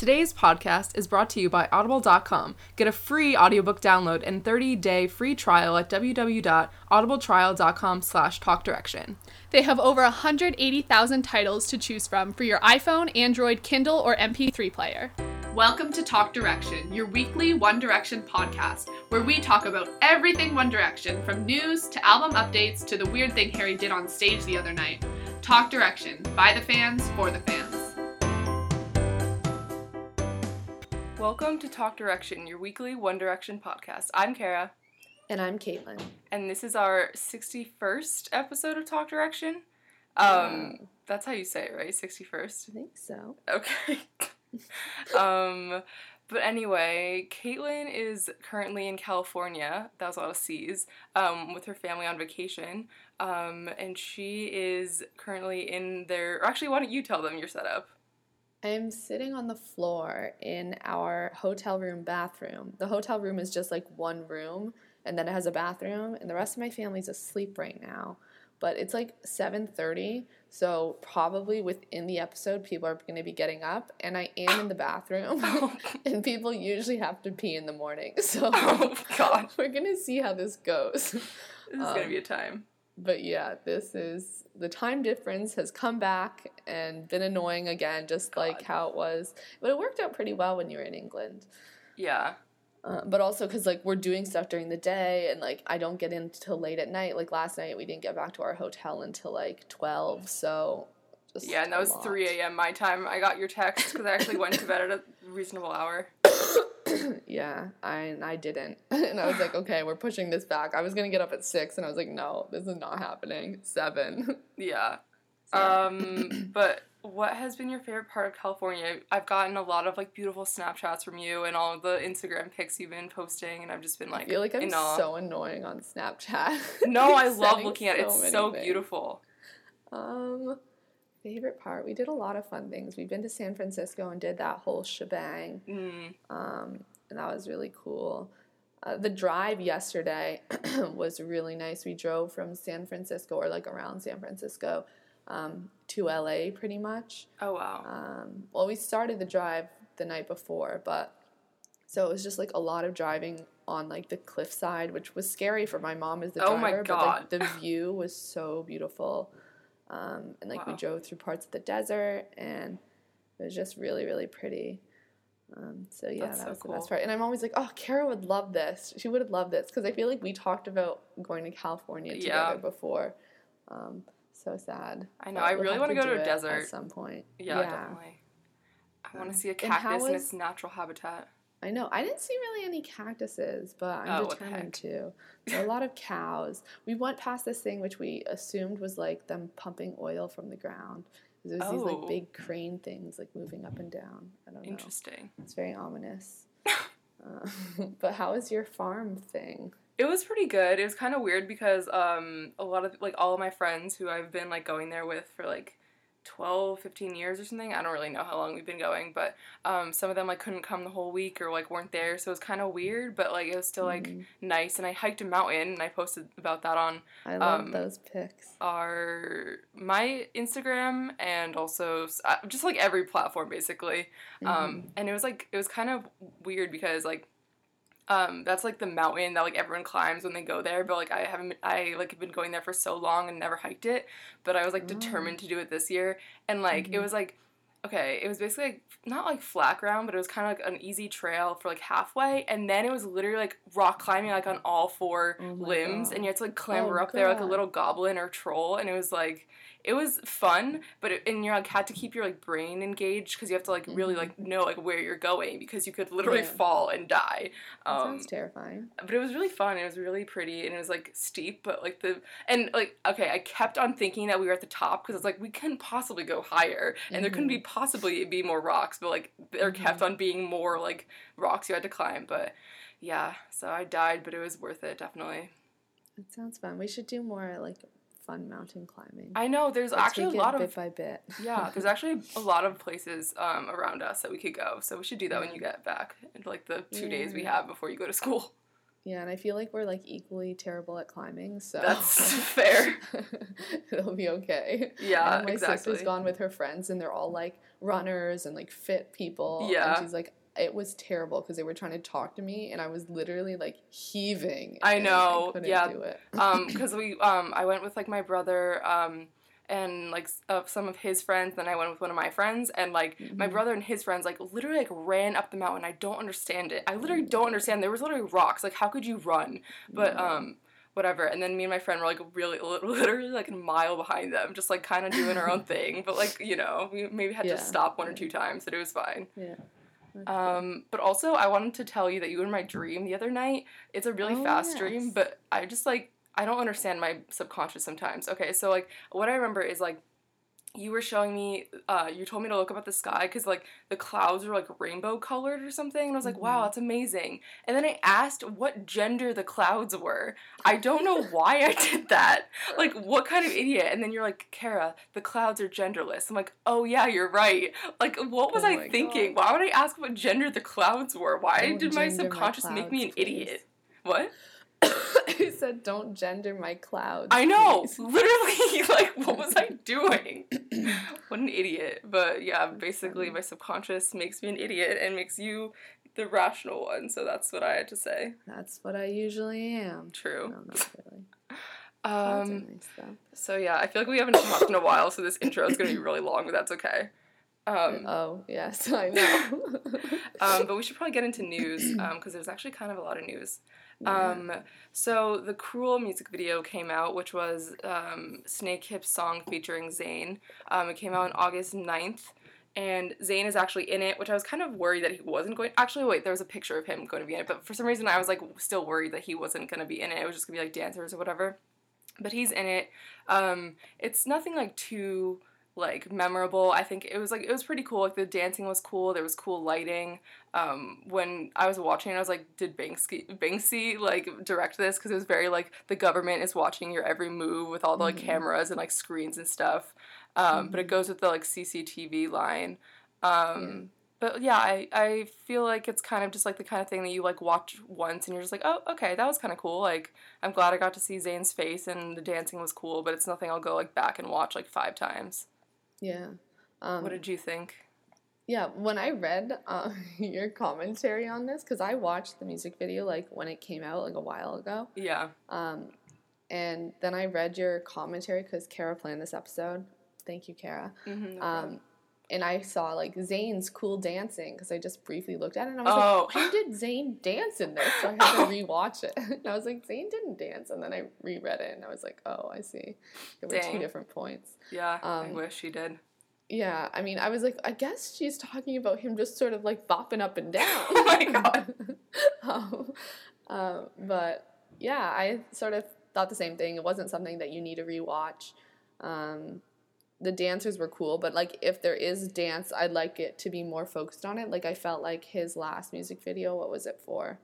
Today's podcast is brought to you by Audible.com. Get a free audiobook download and 30-day free trial at www.audibletrial.com slash talkdirection. They have over 180,000 titles to choose from for your iPhone, Android, Kindle, or MP3 player. Welcome to Talk Direction, your weekly One Direction podcast, where we talk about everything One Direction, from news to album updates to the weird thing Harry did on stage the other night. Talk Direction, by the fans, for the fans. Welcome to Talk Direction, your weekly One Direction podcast. I'm Kara, And I'm Caitlin. and this is our 61st episode of Talk Direction. Um, Wow. that's how you say it, right? 61st? I think so. Okay. um, but anyway, Caitlin is currently in California. That was a lot of C's. Um, with her family on vacation. Um, and she is currently in their. Or actually, why don't you tell them your setup? I'm sitting on the floor in our hotel room bathroom. The hotel room is just like one room and then it has a bathroom and the rest of my family's asleep right now. But it's like 7:30, so probably within the episode people are going to be getting up and I am in the bathroom. and people usually have to pee in the morning. So oh God, we're going to see how this goes. this is Um, be a time. But yeah, this is the time difference has come back and been annoying again, just like how it was. But it worked out pretty well when you were in England. Yeah. Uh, but also because like we're doing stuff during the day and like I don't get in till late at night. Like last night, we didn't get back to our hotel until like twelve. So just Yeah, and that was lot. 3 a.m. my time. I got your text because I actually went to bed at a reasonable hour. yeah, I I didn't, and I was like, okay, we're pushing this back. I was gonna get up at six, and I was like, no, this is not happening. Seven. Yeah. So- Um, but what has been your favorite part of California? I've gotten a lot of like beautiful Snapchats from you and all the Instagram pics you've been posting, and I've just been like, I feel like I'm so annoying on Snapchat. no, I love looking at it. so It's so things. beautiful. Um, favorite part? We did a lot of fun things. We've been to San Francisco and did that whole shebang. Mm. Um, that was really cool. Uh, the drive yesterday was really nice. We drove from San Francisco or like around San Francisco um, to LA pretty much. Oh wow. Um, well, we started the drive the night before, but so it was just like a lot of driving on like the cliffside, which was scary for my mom as the Oh my driver. But like the view was so beautiful, um, and like we drove through parts of the desert, and it was just really really pretty. Um, so yeah, That's that so was the best part. And I'm always like, oh, Kara would love this. She would have loved this because I feel like we talked about going to California Yeah. together before. Um, so sad. I know. but I we'll really wanna go to a desert. at some point. yeah, definitely. I want to see a cactus in its natural habitat. I know. I didn't see really any cactuses, but I'm Oh, determined to. A lot of cows. We went past this thing which we assumed was like them pumping oil from the ground. There's these Oh. like big crane things like moving up and down. I don't know. Interesting. It's very ominous. uh, but how is your farm thing? It was pretty good. It was kind of weird because um a lot of like all of my friends who I've been like going there with for like 12, 15 years or something. I don't really know how long we've been going, but um some of them like couldn't come the whole week or like weren't there, so it was kind of weird, but like it was still like Mm, nice and I hiked a mountain and I posted about that on I love um, those pics. our my Instagram and also uh, just like every platform basically. Mm-hmm. Um, and it was like it was kind of weird because like um, that's like the mountain that like everyone climbs when they go there, but like I haven't I like have been going there for so long and never hiked it, but I was like Oh. determined to do it this year, and like it Mhm. was like okay, it was basically like not like flat ground, but it was kind of like an easy trail for like halfway, and then it was literally like rock climbing like on all four Oh limbs, God. and you had to like clamber Oh up there like a little goblin or troll, and it was like it was fun, but it, and you like had to keep your like brain engaged because you have to like really Mhm. like know like where you're going because you could literally Yeah. fall and die. Um, sounds terrifying. but it was really fun. It was really pretty, and it was like steep, but like the and like okay, I kept on thinking that we were at the top because it's like we couldn't possibly go higher, and there couldn't be possibly be more rocks, but like there kept on being more like rocks you had to climb. But yeah, so I died, but it was worth it definitely. It sounds fun. We should do more like fun mountain climbing. I know there's Like, actually a lot bit of by bit. yeah, there's actually a lot of places um, around us that we could go. So we should do that when you get back, in like the two days we have before you go to school. Yeah, and I feel like we're like equally terrible at climbing, so That's fair. It'll be okay. Yeah, And my exactly. sister's gone with her friends, and they're all like runners and like fit people. Yeah. and she's like, it was terrible because they were trying to talk to me, and I was literally like heaving. I know, couldn't yeah. um because we um i went with like my brother um and like uh, some of his friends then i went with one of my friends and like my Mhm. brother and his friends like literally like ran up the mountain i don't understand it i literally don't understand there was literally rocks like how could you run but No. um whatever and then me and my friend were like really literally like a mile behind them just like kind of doing our own thing but like you know we maybe had Yeah. to stop one or two times but it was fine yeah. Um, but also, I wanted to tell you that you were in my dream the other night. It's a really Oh, fast dream, but I just like I don't understand my subconscious sometimes. Okay, so like what I remember is like you were showing me uh you told me to look up at the sky because like the clouds were like rainbow colored or something and i was like wow Mhm. that's amazing. And then i asked what gender the clouds were. I don't know why i did that. Like what kind of idiot? And then you're like kara the clouds are genderless. I'm like oh yeah you're right. Like what was Oh i thinking? God. why would i ask what gender the clouds were? Why did my gender my subconscious make me an please. idiot? what I said, don't gender my clouds. I know, please." literally, like, what was I doing? what an idiot. But yeah, basically, my subconscious makes me an idiot and makes you the rational one. So that's what I had to say. That's what I usually am. No, True. not really. Um, nice so yeah, I feel like we haven't talked in a while, so this intro is going to be really long, but that's okay. Um, oh yes, I know. um, but we should probably get into news because there's actually kind of a lot of news. Yeah. Um, so the Cruel music video came out, which was um, Snakehips' song featuring Zayn. Um, it came out on August 9th, and Zayn is actually in it, which I was kind of worried that he wasn't going. Actually, wait, there was a picture of him going to be in it, but for some reason I was like still worried that he wasn't going to be in it. It was just going to be like dancers or whatever. But he's in it. Um, it's nothing like too like memorable. I think it was like it was pretty cool. Like the dancing was cool. There was cool lighting um, when I was watching it, I was like, did Banksy, Banksy like direct this? Because it was very like the government is watching your every move with all the like Mhm. cameras and like screens and stuff. Um, But it goes with the like CCTV line. Um, But yeah, I, I feel like it's kind of just like the kind of thing that you like watch once and you're just like, oh, okay, that was kind of cool. Like, I'm glad I got to see Zayn's face and the dancing was cool, but it's nothing I'll go like back and watch like five times. Yeah. Um, what did you think? Yeah, when I read uh, your commentary on this, because I watched the music video like when it came out like a while ago, Yeah. um, and then I read your commentary because Kara planned this episode. Thank you, Kara. Mm-hmm, Um, and I saw like Zayn's cool dancing because I just briefly looked at it and I was Oh. like, how did Zayn dance in this? So I had to rewatch it. and I was like, Zayn didn't dance. And then I reread it and I was like, oh, I see. There were Dang. two different points. yeah, I um, wish she did. Yeah, I mean, I was like, I guess she's talking about him just sort of like bopping up and down. Oh my God. um, um, but yeah, I sort of thought the same thing. It wasn't something that you need to rewatch. Um, the dancers were cool, but like if there is dance, I'd like it to be more focused on it. Like I felt like his last music video, what was it for?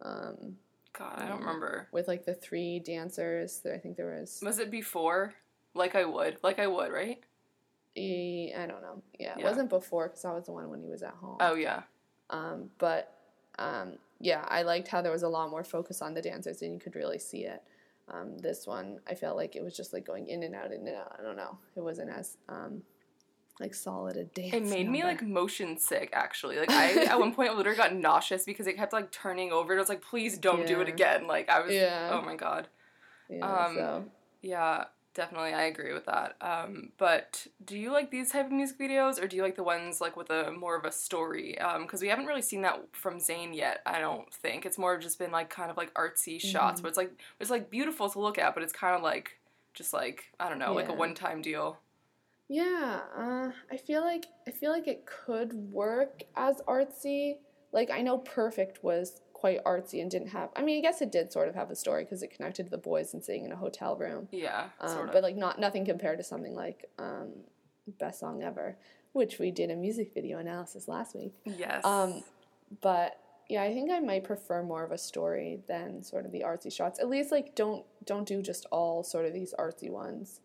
Um, God, I don't remember. with like the three dancers, I think there was. Was it before? Like I would. Like I would, right? E, I don't know. Yeah, it wasn't before because that was the one when he was at home. Oh yeah. Um, but um, yeah, I liked how there was a lot more focus on the dancers and you could really see it. Um, this one, I felt like it was just like going in and out, in and out. I don't know. It wasn't as um, like solid a dance. It made me like motion sick actually. Like I at one point literally got nauseous because it kept like turning over and I was like, please don't do it again. Like I was Yeah. oh my god. yeah, um, so Yeah, definitely I agree with that. Um, but do you like these type of music videos or do you like the ones like with a more of a story? Um, because we haven't really seen that from Zayn yet, I don't think. It's more just been like kind of like artsy shots, Mhm. but it's like it's like beautiful to look at, but it's kind of like just like I don't know, like a one time deal. Yeah, uh, I feel like I feel like it could work as artsy. Like I know Perfect was quite artsy and didn't have. I mean, I guess it did sort of have a story because it connected to the boys and sitting in a hotel room. Yeah, Um, sort of. But like not nothing compared to something like um, Best Song Ever, which we did a music video analysis last week. yes. Um, but yeah, I think I might prefer more of a story than sort of the artsy shots. At least like don't don't do just all sort of these artsy ones.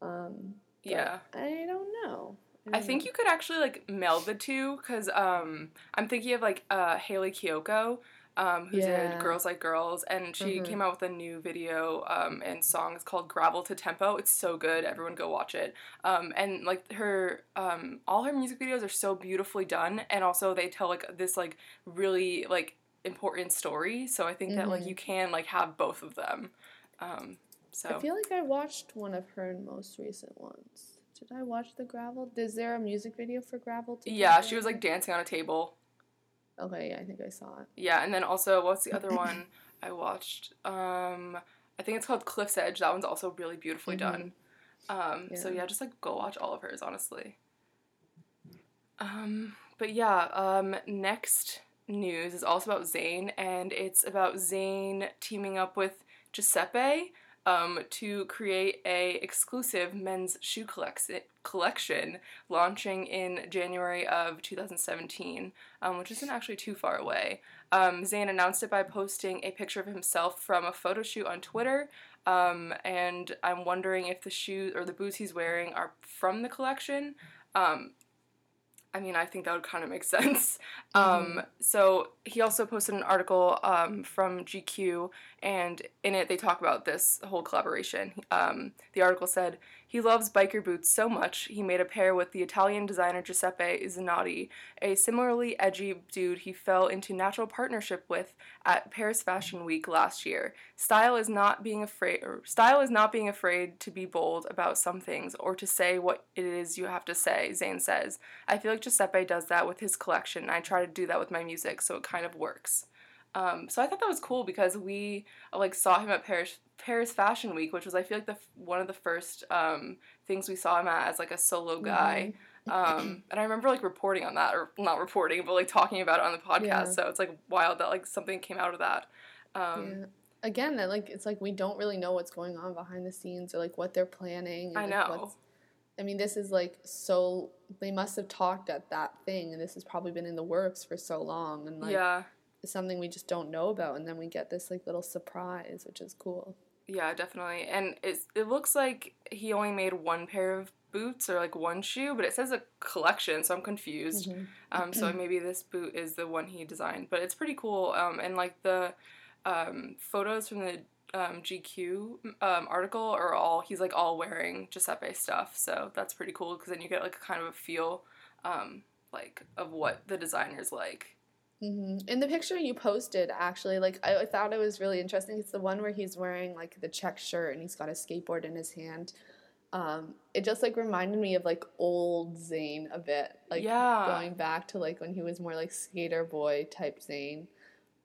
Um, yeah. I don't know. I think you could actually like meld the two because um, I'm thinking of like uh, Hayley Kiyoko. Um, who Yeah. did Girls Like Girls, and she Mhm. came out with a new video um, and song. It's called Gravel to Tempo. It's so good. Everyone go watch it. Um, and like her, um, all her music videos are so beautifully done, and also they tell like this like really like important story. So I think that like you can like have both of them. Um, so I feel like I watched one of her most recent ones. Did I watch the Gravel? Is there a music video for Gravel? to yeah, she was like dancing on a table. Okay, yeah, I think I saw it. Yeah, and then also what's the other one I watched? Um, I think it's called Cliff's Edge. That one's also really beautifully done. Um, So Yeah. yeah, just like go watch all of hers, honestly. Um, but yeah, um, next news is also about Zayn, and it's about Zayn teaming up with Giuseppe um, to create a exclusive men's shoe collection collection launching in January of 2017, um, which isn't actually too far away. Um, Zayn announced it by posting a picture of himself from a photo shoot on Twitter, um, and I'm wondering if the shoes or the boots he's wearing are from the collection. Um, I mean, I think that would kind of make sense. Um, so he also posted an article um, from GQ, and in it they talk about this whole collaboration. Um, the article said he loves biker boots so much he made a pair with the Italian designer Giuseppe Zanotti, a similarly edgy dude he fell into natural partnership with at Paris Fashion Week last year. Style is not being afraid, style is not being afraid to be bold about some things or to say what it is you have to say. Zayn says. I feel like Giuseppe does that with his collection. and I try to do that with my music, so it kind of works. Um, so I thought that was cool because we like saw him at Paris Paris Fashion Week, which was I feel like the one of the first um, things we saw him at as like a solo guy. Um, and I remember like reporting on that, or not reporting, but like talking about it on the podcast. Yeah. So it's like wild that like something came out of that. Um, yeah. Again, that, like it's like we don't really know what's going on behind the scenes or like what they're planning. and, I like, know. what's- I mean, this is like so. They must have talked at that thing, and this has probably been in the works for so long, and like yeah, it's something we just don't know about, and then we get this like little surprise, which is cool. yeah, definitely. And it's it looks like he only made one pair of boots or like one shoe, but it says a collection, so I'm confused. Mhm. Um, so maybe this boot is the one he designed, but it's pretty cool. Um, and like the um, photos from the um, GQ um, article are all he's like all wearing Giuseppe stuff, so that's pretty cool because then you get like a kind of a feel um, like of what the designer's like. hmm In the picture you posted, actually, like I, I thought it was really interesting. It's the one where he's wearing like the check shirt and he's got a skateboard in his hand. Um, it just like reminded me of like old Zayn a bit, like Yeah. going back to like when he was more like skater boy type Zayn,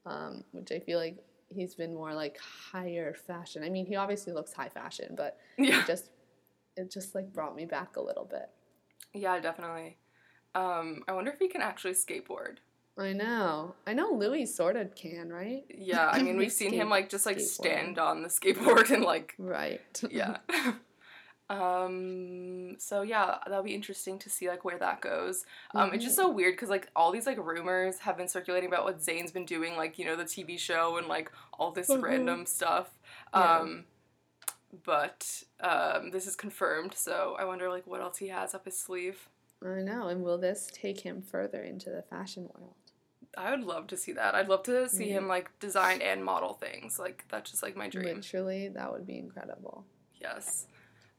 um, which I feel like he's been more like higher fashion. I mean, he obviously looks high fashion, but Yeah, it just it just like brought me back a little bit. yeah, definitely. Um, I wonder if he can actually skateboard. I know, I know Louis sort of can, right? Yeah, I mean we've seen him like just like stand on the skateboard and like Right. yeah. um. So yeah, that'll be interesting to see like where that goes. Um. It's just so weird because like all these like rumors have been circulating about what Zayn's been doing, like you know the TV show and like all this Mhm. random stuff. Yeah. Um. But um, this is confirmed, so I wonder like what else he has up his sleeve. I know. And will this take him further into the fashion world? I would love to see that. I'd love to see Yeah. him like design and model things. Like that's just like my dream. Literally, that would be incredible. Yes.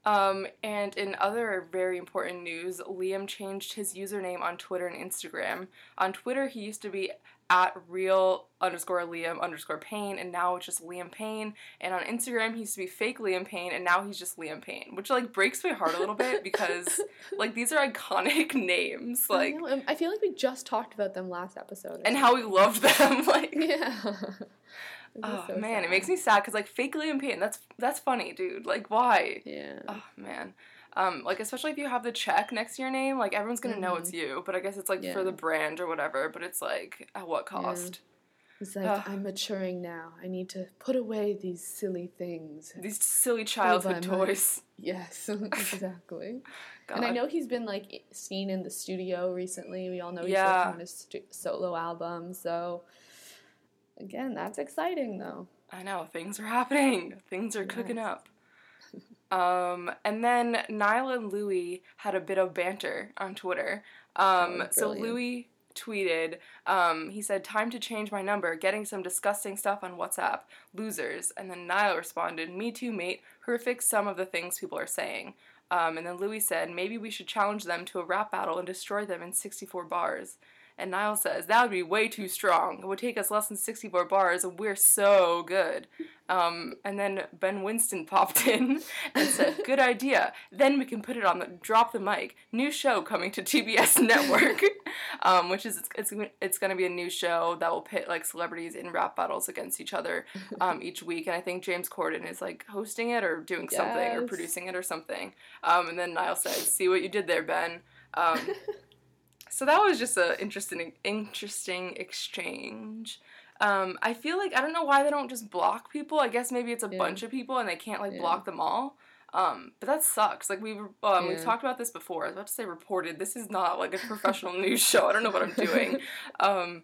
Um, and in other very important news, Liam changed his username on Twitter and Instagram. On Twitter, he used to be at real underscore Liam underscore Payne, and now it's just Liam Payne. And on Instagram, he used to be fake Liam Payne, and now he's just Liam Payne, which like breaks my heart a little bit because like these are iconic names, I like, know, I feel like we just talked about them last episode. and how we loved them, like. yeah. Oh so man, it makes me sad because like fake Liam Payne, that's that's funny, dude. Like why? Yeah. Oh man. Um, like especially if you have the check next to your name, like everyone's gonna know it's you. But I guess it's like Mm-hmm. Yeah. for the brand or whatever. But it's like at what cost? He's like, Ugh. I'm maturing now. I need to put away these silly things. These silly childhood toys. Yes, exactly. And I know he's been like seen in the studio recently. We all know he's Yeah. working on his stu- solo album. So again, that's exciting though. I know things are happening. Things are cooking up. Um, and then Niall and Louis had a bit of banter on Twitter. Um, Oh, so. Louis tweeted, um, he said, Time to change my number, getting some disgusting stuff on WhatsApp. Losers. And then Niall responded, Me too, mate. Horrific some of the things people are saying. Um, and then Louis said, Maybe we should challenge them to a rap battle and destroy them in 64 bars. And Niall says, That would be way too strong. It would take us less than 64 bars, and we're so good. Um, and then Ben Winston popped in and said, Good idea. Then we can put it on the drop the mic. New show coming to TBS Network, um, which is it's, it's going to be a new show that will pit like celebrities in rap battles against each other um, each week. And I think James Corden is like hosting it or doing something or producing it or something. Um, and then Niall said, See what you did there, Ben. Um, so that was just an interesting interesting exchange. Um, I feel like I don't know why they don't just block people. I guess maybe it's a Yeah. bunch of people and they can't like Yeah. block them all. Um, but that sucks. Like we were- um, we've talked about this before. I was about to say reported. This is not like a professional news show. I don't know what I'm doing. Um,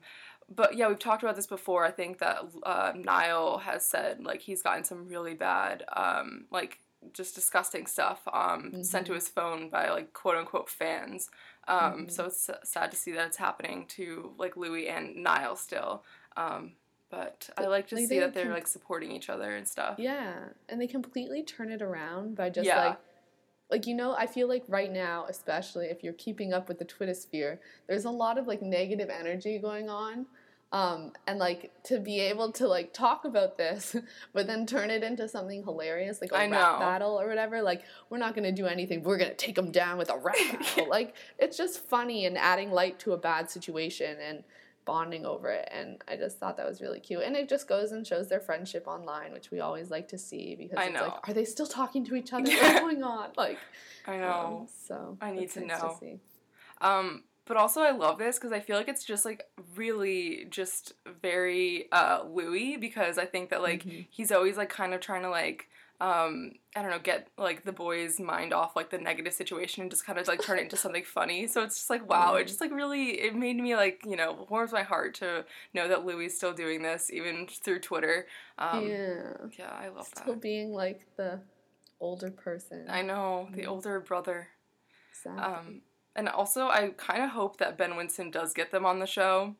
but yeah, we've talked about this before. I think that uh, Niall has said like he's gotten some really bad, um, like just disgusting stuff um, sent to his phone by like quote unquote fans. Um, So it's sad to see that it's happening to like Louis and Niall still. Um, but I like to like, see they that they're can- like supporting each other and stuff. Yeah, and they completely turn it around by just Yeah. like like you know, I feel like right now, especially if you're keeping up with the Twitter sphere, there's a lot of like negative energy going on. Um, and like to be able to like talk about this, but then turn it into something hilarious, like a I rap know. battle or whatever. Like we're not gonna do anything. We're gonna take them down with a rap battle. Like it's just funny and adding light to a bad situation and bonding over it. And I just thought that was really cute. And it just goes and shows their friendship online, which we always like to see because I it's know. like, are they still talking to each other? What's going on? Like, I um, know. so I need to know. see. Um, but also I love this because I feel like it's just like really just very uh, Louis because I think that like Mhm. he's always like kind of trying to like um I don't know get like the boy's mind off like the negative situation and just kind of like turn it into something funny. So it's just like wow, it Mhm. just like really it made me like you know warms my heart to know that Louis is still doing this even through Twitter. Um, yeah. yeah. I love Still that. being like the older person. I know the Mhm. older brother. Sadly. Um, and also, I kind of hope that Ben Winston does get them on the show.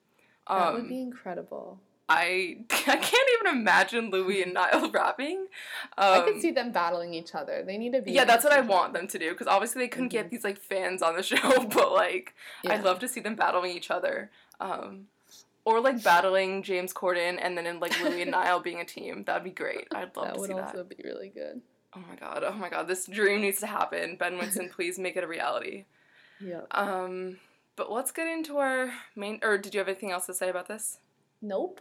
Um, that would be incredible. I I can't even imagine Louis and Niall rapping. Um, I could see them battling each other. They need to be. Yeah, that's what I want them to do because obviously they couldn't Mhm. get these like fans on the show, but like Yeah. I'd love to see them battling each other. Um, or like battling James Corden and then in like Louis and Niall being a team. That'd be great. I'd love that to would see also that. be really good. Oh my god, oh my god, this dream needs to happen. Ben Winston, please make it a reality. Yep. Um, but let's get into our main. Or did you have anything else to say about this? Nope.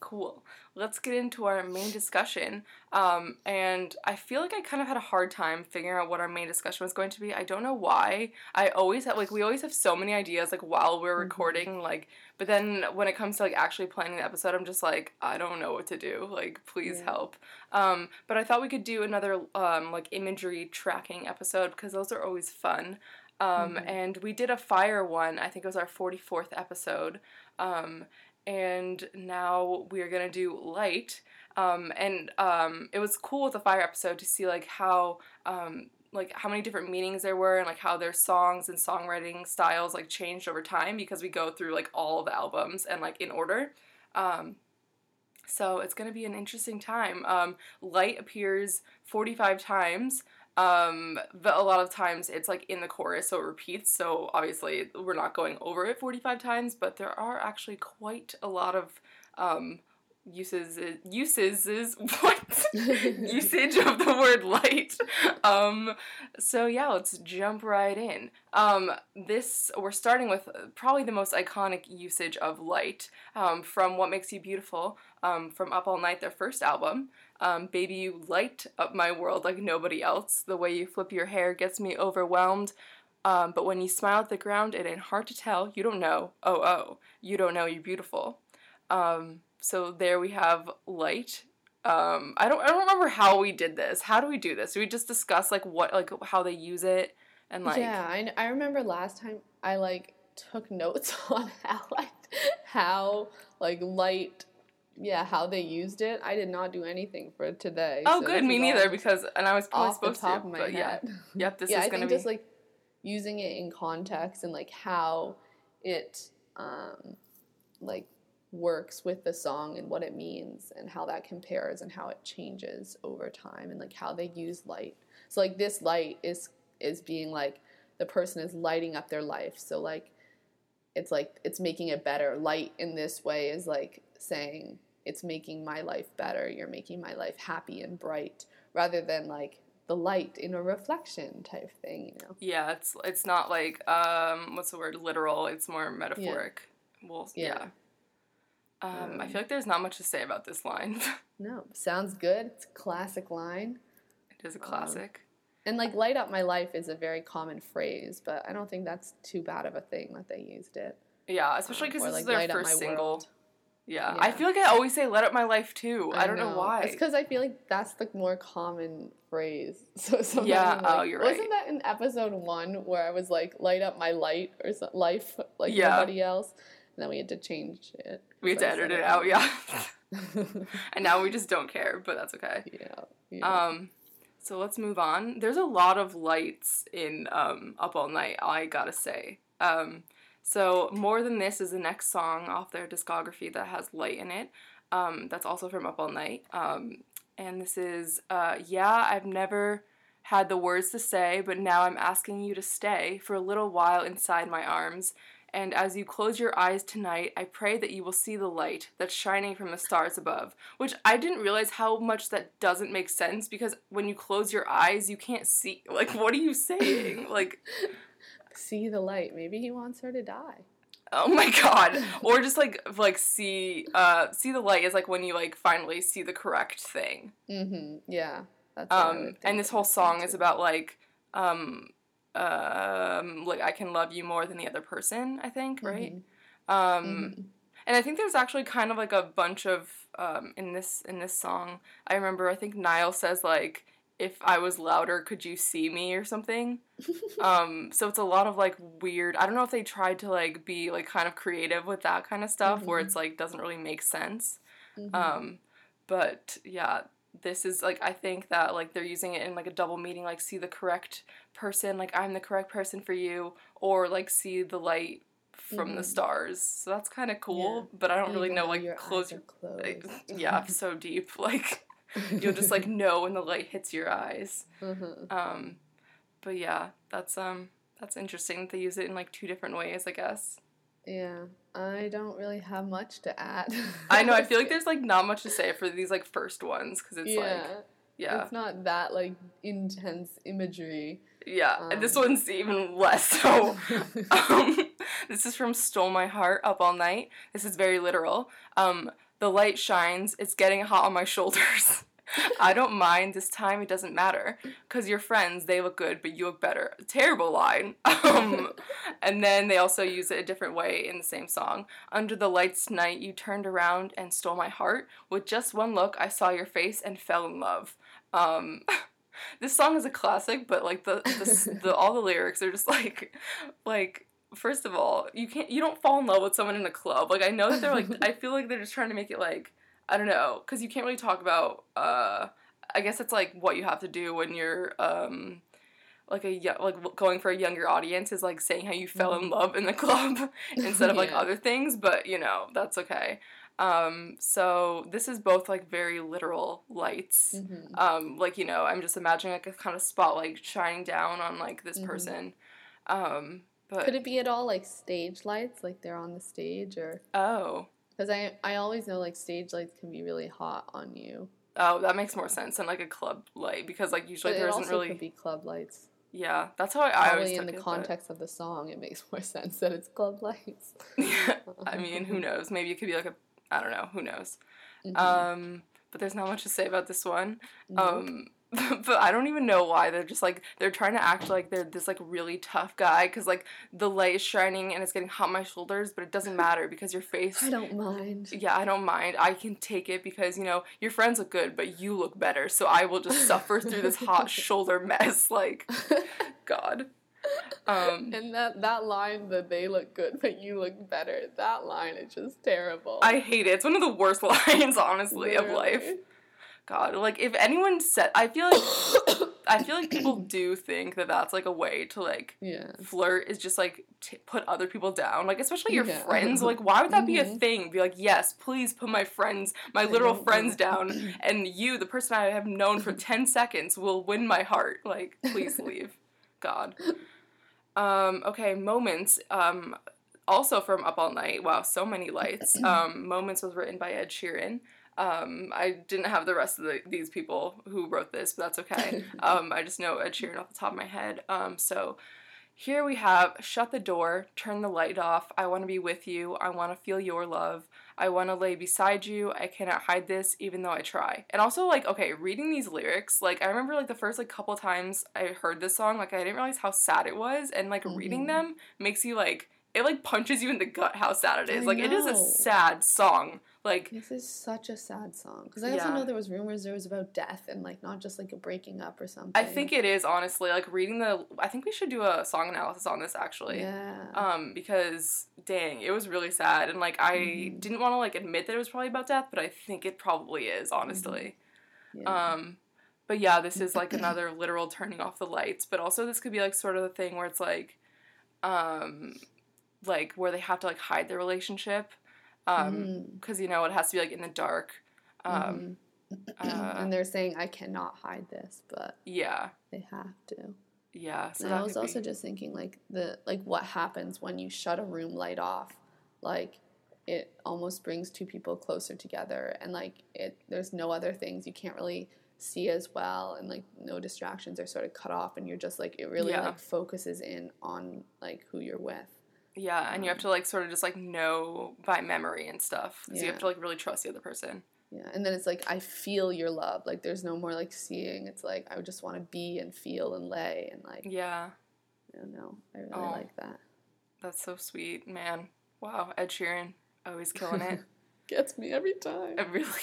Cool. Let's get into our main discussion. Um, and I feel like I kind of had a hard time figuring out what our main discussion was going to be. I don't know why. I always have like we always have so many ideas like while we're Mhm. recording. Like, but then when it comes to like actually planning the episode, I'm just like I don't know what to do. Like, please Yeah. help. Um, but I thought we could do another um like imagery tracking episode because those are always fun. Um, Mhm. and we did a fire one. I think it was our 44th episode. Um, and now we are gonna do light. Um, and um, it was cool with the fire episode to see like how um, like how many different meanings there were and like how their songs and songwriting styles like changed over time because we go through like all the albums and like in order. Um, so it's gonna be an interesting time. Um, light appears 45 times. Um, but a lot of times it's like in the chorus, so it repeats. So obviously we're not going over it 45 times, but there are actually quite a lot of um, uses uses is what usage of the word light. Um, so yeah, let's jump right in. Um, this we're starting with probably the most iconic usage of light um, from "What Makes You Beautiful" um, from Up All Night, their first album. Um, Baby, you light up my world like nobody else. The way you flip your hair gets me overwhelmed. Um, but when you smile at the ground, it ain't hard to tell. You don't know. Oh, oh. You don't know you're beautiful. Um, so there we have light. Um, I don't I don't remember how we did this. How do we do this? Do we just discuss like what like how they use it and like yeah, I, I remember last time I like took notes on how like how like light yeah how they used it. I did not do anything for today. Oh so good, me neither because and I was probably off the supposed top to. of my But yeah. Yep, this yeah, is I gonna think be just like using it in context and like how it um, like works with the song and what it means and how that compares and how it changes over time and like how they use light. So like this light is is being like the person is lighting up their life. So like it's like it's making it better. Light in this way is like saying it's making my life better. You're making my life happy and bright rather than like the light in a reflection type thing, you know. Yeah, it's it's not like um what's the word literal. It's more metaphoric. Well, yeah. Yeah. Um, I Um, feel like there's not much to say about this line. No, sounds good. It's a classic line. it is a Um, classic. And like light up my life is a very common phrase, but I don't think that's too bad of a thing that they used it. yeah, especially um, because or, this like, is their first single. world. Yeah. I feel like I always say "Let up my life" too. I, don't know, why. It's because I feel like that's the more common phrase. So sometimes Yeah, I'm like, oh, you're right. Wasn't right. that in episode one where I was like, "Light up my light" or so, life like Yeah. nobody else, and then we had to change it. we had to I edit it out, yeah. and now we just don't care, but that's okay. yeah. yeah. Um, so let's move on. There's a lot of lights in um, Up All Night, I gotta say. Um, so More Than This is the next song off their discography that has light in it. Um, that's also from Up All Night. Um, and this is, uh, yeah, I've never had the words to say, but now I'm asking you to stay for a little while inside my arms. And as you close your eyes tonight, I pray that you will see the light that's shining from the stars above. Which I didn't realize how much that doesn't make sense because when you close your eyes, you can't see. Like, what are you saying? Like, see the light. Maybe he wants her to die. oh my god. Or just like, like see, uh, see the light is like when you like finally see the correct thing. Mm-hmm. Yeah. That's what I would Um, and this whole song is about like, um, um, like I can love you more than the other person. I think, right? Mhm. Um, Mhm. and I think there's actually kind of like a bunch of um, in this in this song. I remember I think Niall says like, "If I was louder, could you see me?" or something. um, so it's a lot of like weird. I don't know if they tried to like be like kind of creative with that kind of stuff where Mhm. it's like doesn't really make sense. Mhm. Um, but yeah, this is like I think that like they're using it in like a double meaning, like see the correct person, like I'm the correct person for you, or like see the light from the Mhm. stars. So that's kind of cool, but I don't really know like your close like, yeah, so deep. Like you'll just like know when the light hits your eyes. Mhm. Um, but yeah, that's um that's interesting that they use it in like two different ways, I guess. Yeah, I don't really have much to add. I know. I feel like there's like not much to say for these like first ones because it's yeah, like yeah. it's not that like intense imagery. Yeah, and this Um, one's even less so. um, this is from Stole My Heart Up All Night. This is very literal. Um, the light shines, it's getting hot on my shoulders. I don't mind this time, it doesn't matter. Because your friends, they look good, but you look better. Terrible line. Um, and then they also use it a different way in the same song. Under the lights tonight, you turned around and stole my heart. With just one look, I saw your face and fell in love. Um, this song is a classic, but like the, the, the all the lyrics are just like, like first of all, you can't you don't fall in love with someone in a club. Like I know that they're like I feel like they're just trying to make it like I don't know because you can't really talk about. uh I guess it's like what you have to do when you're um like a like going for a younger audience is like saying how you fell in love in the club instead of like Yeah. other things but you know that's okay um so this is both like very literal lights Mhm. um like you know i'm just imagining like a kind of spotlight shining down on like this Mhm. person um but Could it be at all like stage lights, like they're on the stage, or oh because I I always know like stage lights can be really hot on you, oh that makes more sense than like a club light because like usually but there isn't also really could be club lights. yeah that's how i, I always in the context of the song, it makes more sense that it's club lights. yeah i mean who knows maybe it could be like a i don't know who knows Mhm. um but there's not much to say about this one Nope. Um, but I don't even know why they're just like they're trying to act like they're this like really tough guy because like the light is shining and it's getting hot on my shoulders, but it doesn't matter because your face. I don't mind. Yeah, I don't mind. I can take it because you know your friends look good, but you look better. So I will just suffer through this hot shoulder mess. Like, God. Um, and that that line that they look good but you look better. That line is just terrible. I hate it. It's one of the worst lines, honestly, of life. God, like if anyone said, I feel like I feel like people do think that that's like a way to like Yeah. flirt is just like t- put other people down, like especially your Yeah. friends. Like, why would that be a Mhm. thing? Be like, yes, please put my friends, my literal friends down, and you, the person I have known for ten seconds, will win my heart. Like, please leave, God. Um, okay, moments. Um, also from Up All Night. Wow, so many lights. Um, moments was written by Ed Sheeran. Um, I didn't have the rest of the, these people who wrote this, but that's okay. Um, I just know Ed Sheeran off the top of my head. Um, so here we have Shut the Door, Turn the Light Off, I Want to Be With You, I Want to Feel Your Love, I Want to Lay Beside You, I Cannot Hide This, Even Though I Try. And also, like, okay, reading these lyrics, like, I remember, like, the first, like, couple times I heard this song, like, I didn't realize how sad it was, and, like, reading Mhm. them makes you, like, it, like, punches you in the gut how sad it is. I like, it is a sad song. Like, This is such a sad song because I also Yeah. know there was rumors there was about death and like not just like a breaking up or something. I think it is, honestly, like, reading the, I think we should do a song analysis on this, actually. Yeah. um because dang it was really sad and like i Mhm. didn't want to like admit that it was probably about death but i think it probably is honestly yeah. um but yeah this is like another literal turning off the lights but also this could be like sort of the thing where it's like um like where they have to like hide their relationship um Mhm. because you know it has to be like in the dark um Mhm. uh, and they're saying I cannot hide this, but yeah they have to. yeah so and I was also be- just thinking like the like what happens when you shut a room light off, like it almost brings two people closer together and like it there's no other things you can't really see as well and like no distractions are sort of cut off and you're just like it really Yeah. like focuses in on like who you're with. Yeah and you have um, to like sort of just like know by memory and stuff 'cause you have to like really trust the other person Yeah, and then it's like I feel your love. Like there's no more like seeing. It's like I would just want to be and feel and lay and like yeah I don't know. I really Oh. like that. That's so sweet, man. Wow, Ed Sheeran, always killing it. Gets me every time. I really.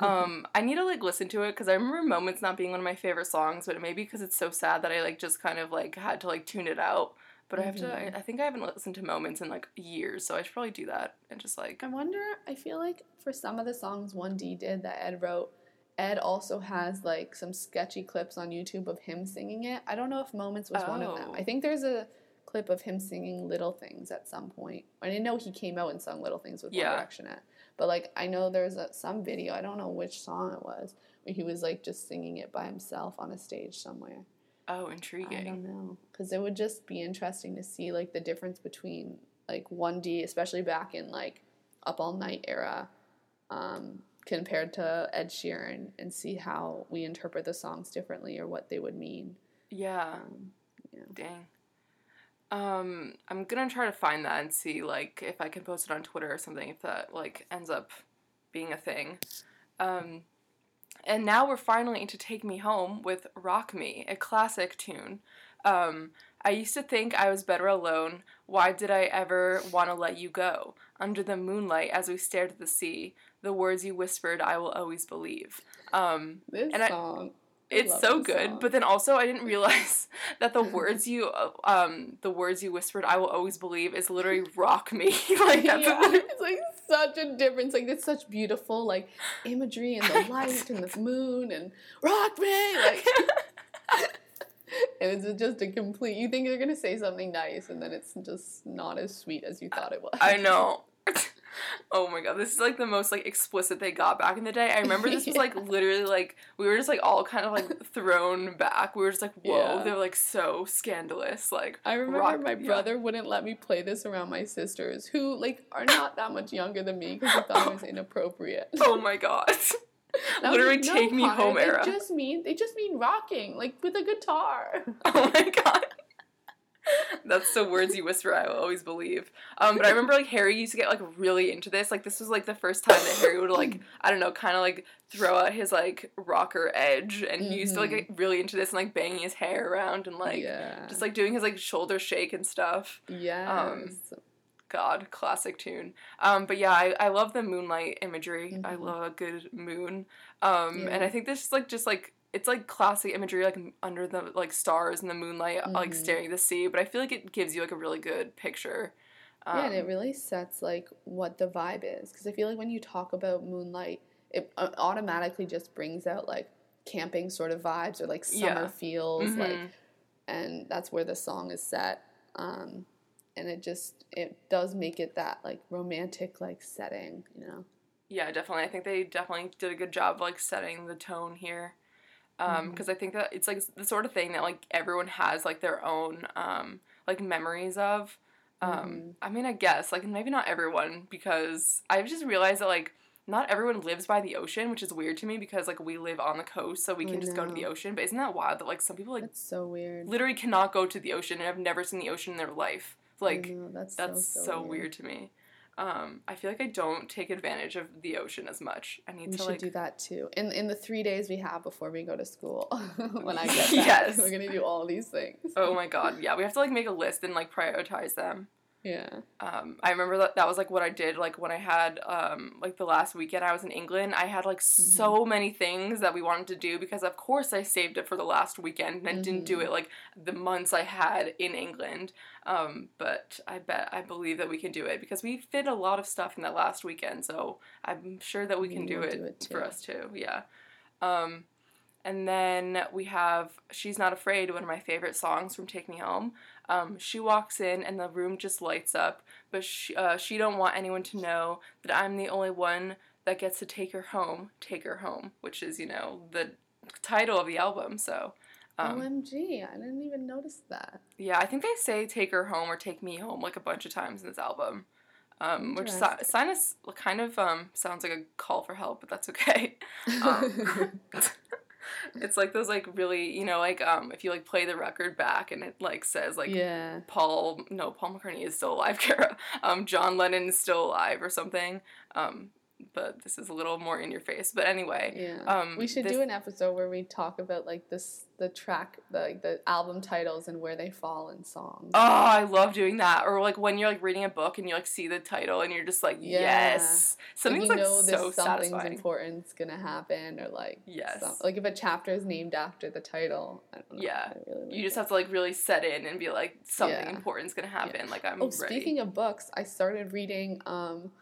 Um, I need to like listen to it because I remember Moments not being one of my favorite songs, but maybe because it's so sad that I like just kind of like had to like tune it out. But I have to. I, Mhm. I think I haven't listened to Moments in like years, so I should probably do that and just like. I wonder. I feel like for some of the songs One D did that Ed wrote, Ed also has like some sketchy clips on YouTube of him singing it. I don't know if Moments was one of them. Oh. I think there's a clip of him singing Little Things at some point. I didn't know he came out and sung Little Things with Yeah. One Direction at. But like I know there's a, some video. I don't know which song it was where he was like just singing it by himself on a stage somewhere. Oh, intriguing. I don't know, because it would just be interesting to see like the difference between like one D, especially back in like Up All Night era, um, compared to Ed Sheeran, and see how we interpret the songs differently or what they would mean. Yeah. Um, Dang. Um, I'm gonna try to find that and see like if I can post it on Twitter or something if that like ends up being a thing. Um, and now we're finally into Take Me Home with Rock Me, a classic tune. Um, I used to think I was better alone. Why did I ever want to let you go? Under the moonlight, as we stared at the sea, the words you whispered, I will always believe. Um, this And I- song, it's so good song. but then also i didn't realize that the words you um the words you whispered i will always believe is literally rock me like that's yeah, literally- it's like such a difference. Like it's such beautiful like imagery and the light and the moon and rock me like. And it's just a complete. You think you're gonna say something nice, and then it's just not as sweet as you thought it was. i know oh my god this is like the most like explicit they got back in the day i remember this was like literally like we were just like all kind of like thrown back we were just like whoa Yeah. they're like so scandalous like I remember rock- my yeah. brother wouldn't let me play this around my sisters, who like are not that much younger than me, because he thought it was inappropriate. oh my god was literally like, "No, take me home they era Just mean they just mean rocking, like with a guitar. Oh my god. That's the words you whisper I will always believe. Um, but I remember like Harry used to get like really into this. Like this was like the first time that Harry would like I don't know, kind of like throw out his like rocker edge, and he used to like get really into this and like banging his hair around and like yeah, just like doing his like shoulder shake and stuff. yes. God, classic tune. Um, but yeah, I, I love the moonlight imagery. I Mhm. love a good moon. Um, and I think this is like just like it's like classic imagery, like under the like stars and the moonlight, like Mhm. staring at the sea. But I feel like it gives you like a really good picture. Um, yeah, and it really sets like what the vibe is, because I feel like when you talk about moonlight it uh, automatically just brings out like camping sort of vibes or like summer Yeah. feels like Mhm. and that's where the song is set um and it just it does make it that like romantic like setting you know Yeah, definitely. I think they definitely did a good job like setting the tone here. Um, because I think that it's like the sort of thing that like everyone has like their own um like memories of. Um, Mhm. I mean, I guess like maybe not everyone because I've just realized that like not everyone lives by the ocean, which is weird to me because like we live on the coast, so we I can just go to the ocean. But isn't that wild that like some people like that's so weird literally cannot go to the ocean and have never seen the ocean in their life? Like know, that's that's so, so, weird. to me. Um, I feel like I don't take advantage of the ocean as much. I need we to should like do that too in in the three days we have before we go to school when i get back Yes. we're gonna do all these things Oh my god, yeah, we have to like make a list and like prioritize them. Yeah Um, I remember that that was like what I did like when I had um like the last weekend I was in England. I had like so many things that we wanted to do because of course I saved it for the last weekend and I didn't do Mhm. it like the months I had in England. Um, but I bet I believe that we can do it because we fit a lot of stuff in that last weekend. So I'm sure that we can do it, do it for us too. Yeah. Um, and then we have She's Not Afraid, one of my favorite songs from Take Me Home. Um, she walks in and the room just lights up, but she, uh, she don't want anyone to know that I'm the only one that gets to take her home, take her home, which is, you know, the title of the album. So, um, omg i didn't even notice that yeah, I think they say take her home or take me home like a bunch of times in this album. Um, which si- sinus kind of um, sounds like a call for help, but that's okay. Um, it's like those like really you know like um if you like play the record back and it like says like yeah. Paul no Paul McCartney is still alive Kara. Um John Lennon is still alive or something. Um but this is a little more in your face but anyway Yeah. Um, we should this- do an episode where we talk about like this the track the like the album titles and where they fall in songs. oh I love doing that or like when you're like reading a book and you like see the title and you're just like Yeah. yes something's you like know so something's satisfying important's gonna happen or like Yes. some- like if a chapter is named after the title. I don't know. Yeah. I really like you just it. have to like really set in and be like something Yeah. important's gonna happen like I'm Oh, ready speaking of books, I started reading um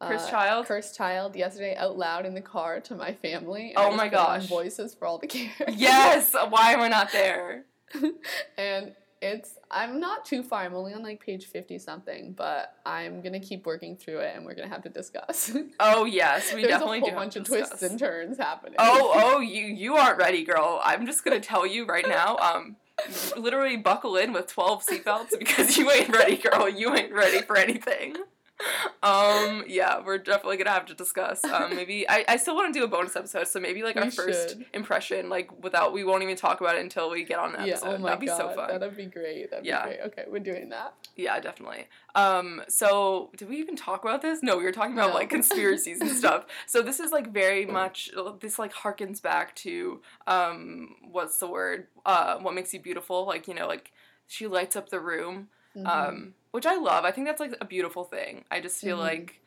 Cursed Child? Cursed Child yesterday out loud in the car to my family. and Oh my gosh. Voices for all the kids. yes why am I not there and it's I'm not too far. I'm only on like page fifty something, but I'm gonna keep working through it, and we're gonna have to discuss. Oh yes, we There's definitely a whole do. bunch of twists and turns happening. Oh, oh, you you aren't ready, girl. I'm just gonna tell you right now. Um, literally buckle in with twelve seatbelts because you ain't ready, girl. You ain't ready for anything. Um, yeah, we're definitely gonna have to discuss. Um, maybe I, I still want to do a bonus episode, so maybe like our We first should. impression, like without we won't even talk about it until we get on an yeah. Oh my That'd be god, so fun. that'd be great. That'd Yeah. be great. Okay, we're doing that. Yeah, definitely. Um, so did we even talk about this? No, we were talking about No. like conspiracies and stuff. So this is like very much this like harkens back to um what's the word? Uh what makes you beautiful? Like, you know, like she lights up the room. Mhm. Um which I love. I think that's like a beautiful thing. I just feel Mhm. like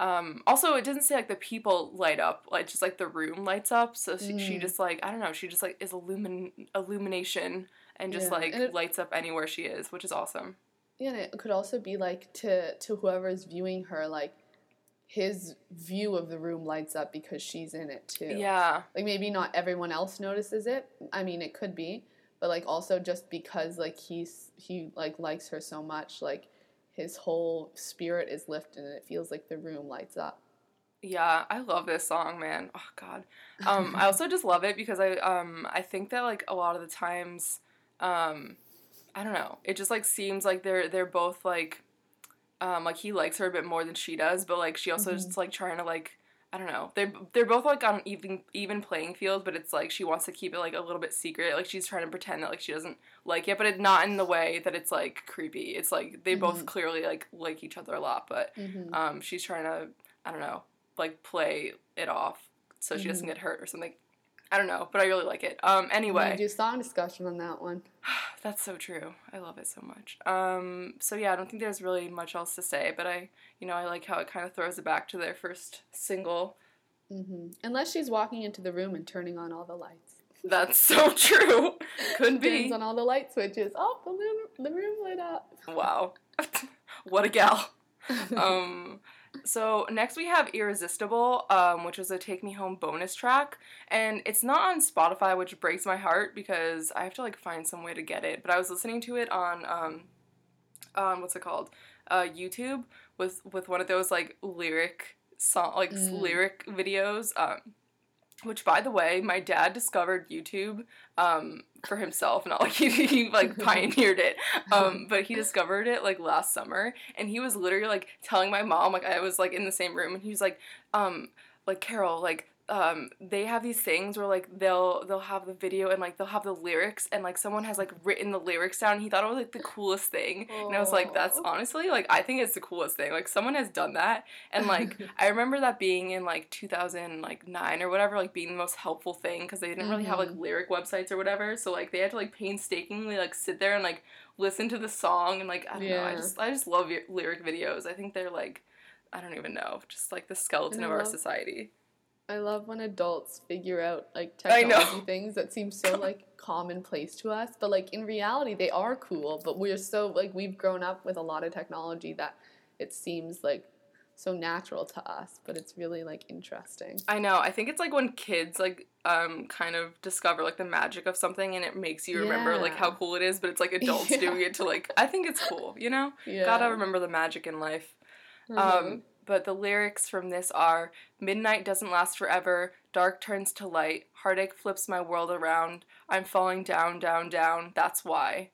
um also it doesn't say like the people light up, like just like the room lights up. So she, she Mm. just like I don't know, she just like is illumin illumination and just Yeah, like and it- lights up anywhere she is, which is awesome. Yeah, and it could also be like to to whoever's viewing her, like his view of the room lights up because she's in it too. Yeah. Like maybe not everyone else notices it. I mean, it could be, but like also just because like he's he like likes her so much, like his whole spirit is lifted and it feels like the room lights up. Yeah, I love this song, man. Oh god. Um I also just love it because I um I think that like a lot of the times um I don't know. It just like seems like they're they're both like um like he likes her a bit more than she does, but like she also Mhm. just like trying to like I don't know. They're they're both like on an even even playing field, but it's like she wants to keep it like a little bit secret. Like she's trying to pretend that like she doesn't like it, but it's not in the way that it's like creepy. It's like they both Mhm. clearly like like each other a lot, but mm-hmm. um, she's trying to, I don't know, like play it off so she doesn't Mhm. get hurt or something. I don't know, but I really like it. Um, anyway, We do song discussion on that one. that's so true. I love it so much. Um, so yeah, I don't think there's really much else to say, but I, you know, I like how it kind of throws it back to their first single. Mm-hmm. Unless she's walking into the room and turning on all the lights. That's so true. Could be. Turns on all the light switches. Oh, the room, the room lit up. Wow. what a gal. um So next we have Irresistible, um, which was a Take Me Home bonus track, and it's not on Spotify, which breaks my heart because I have to like find some way to get it. But I was listening to it on um, on what's it called, uh, YouTube with with one of those like lyric song like Mm. lyric videos. Um, which by the way, my dad discovered YouTube um, for himself, not like he, he like pioneered it. Um, but he discovered it like last summer, and he was literally like telling my mom like I was like in the same room, and he was like, um, like Carol, like um, they have these things where like they'll they'll have the video and like they'll have the lyrics, and like someone has like written the lyrics down. And he thought it was like the coolest thing, and I was like, that's honestly like I think it's the coolest thing. Like someone has done that, and like I remember that being in like 2009 or whatever, like being the most helpful thing because they didn't really have like Mhm. lyric websites or whatever. So like they had to like painstakingly like sit there and like listen to the song and like I don't know. I just I just love y- lyric videos. I think they're like I don't even know, just like the skeleton of our society. I love when adults figure out like technology things that seem so like commonplace to us, but like in reality they are cool. But we're so like we've grown up with a lot of technology that it seems like so natural to us, but it's really like interesting. I know. I think it's like when kids like um kind of discover like the magic of something and it makes you remember like how cool it is, but it's like adults Yeah. doing it to like I think it's cool, you know? Yeah. Gotta remember the magic in life. Mhm. Um, but the lyrics from this are Midnight doesn't last forever, dark turns to light, heartache flips my world around, I'm falling down, down, down, that's why.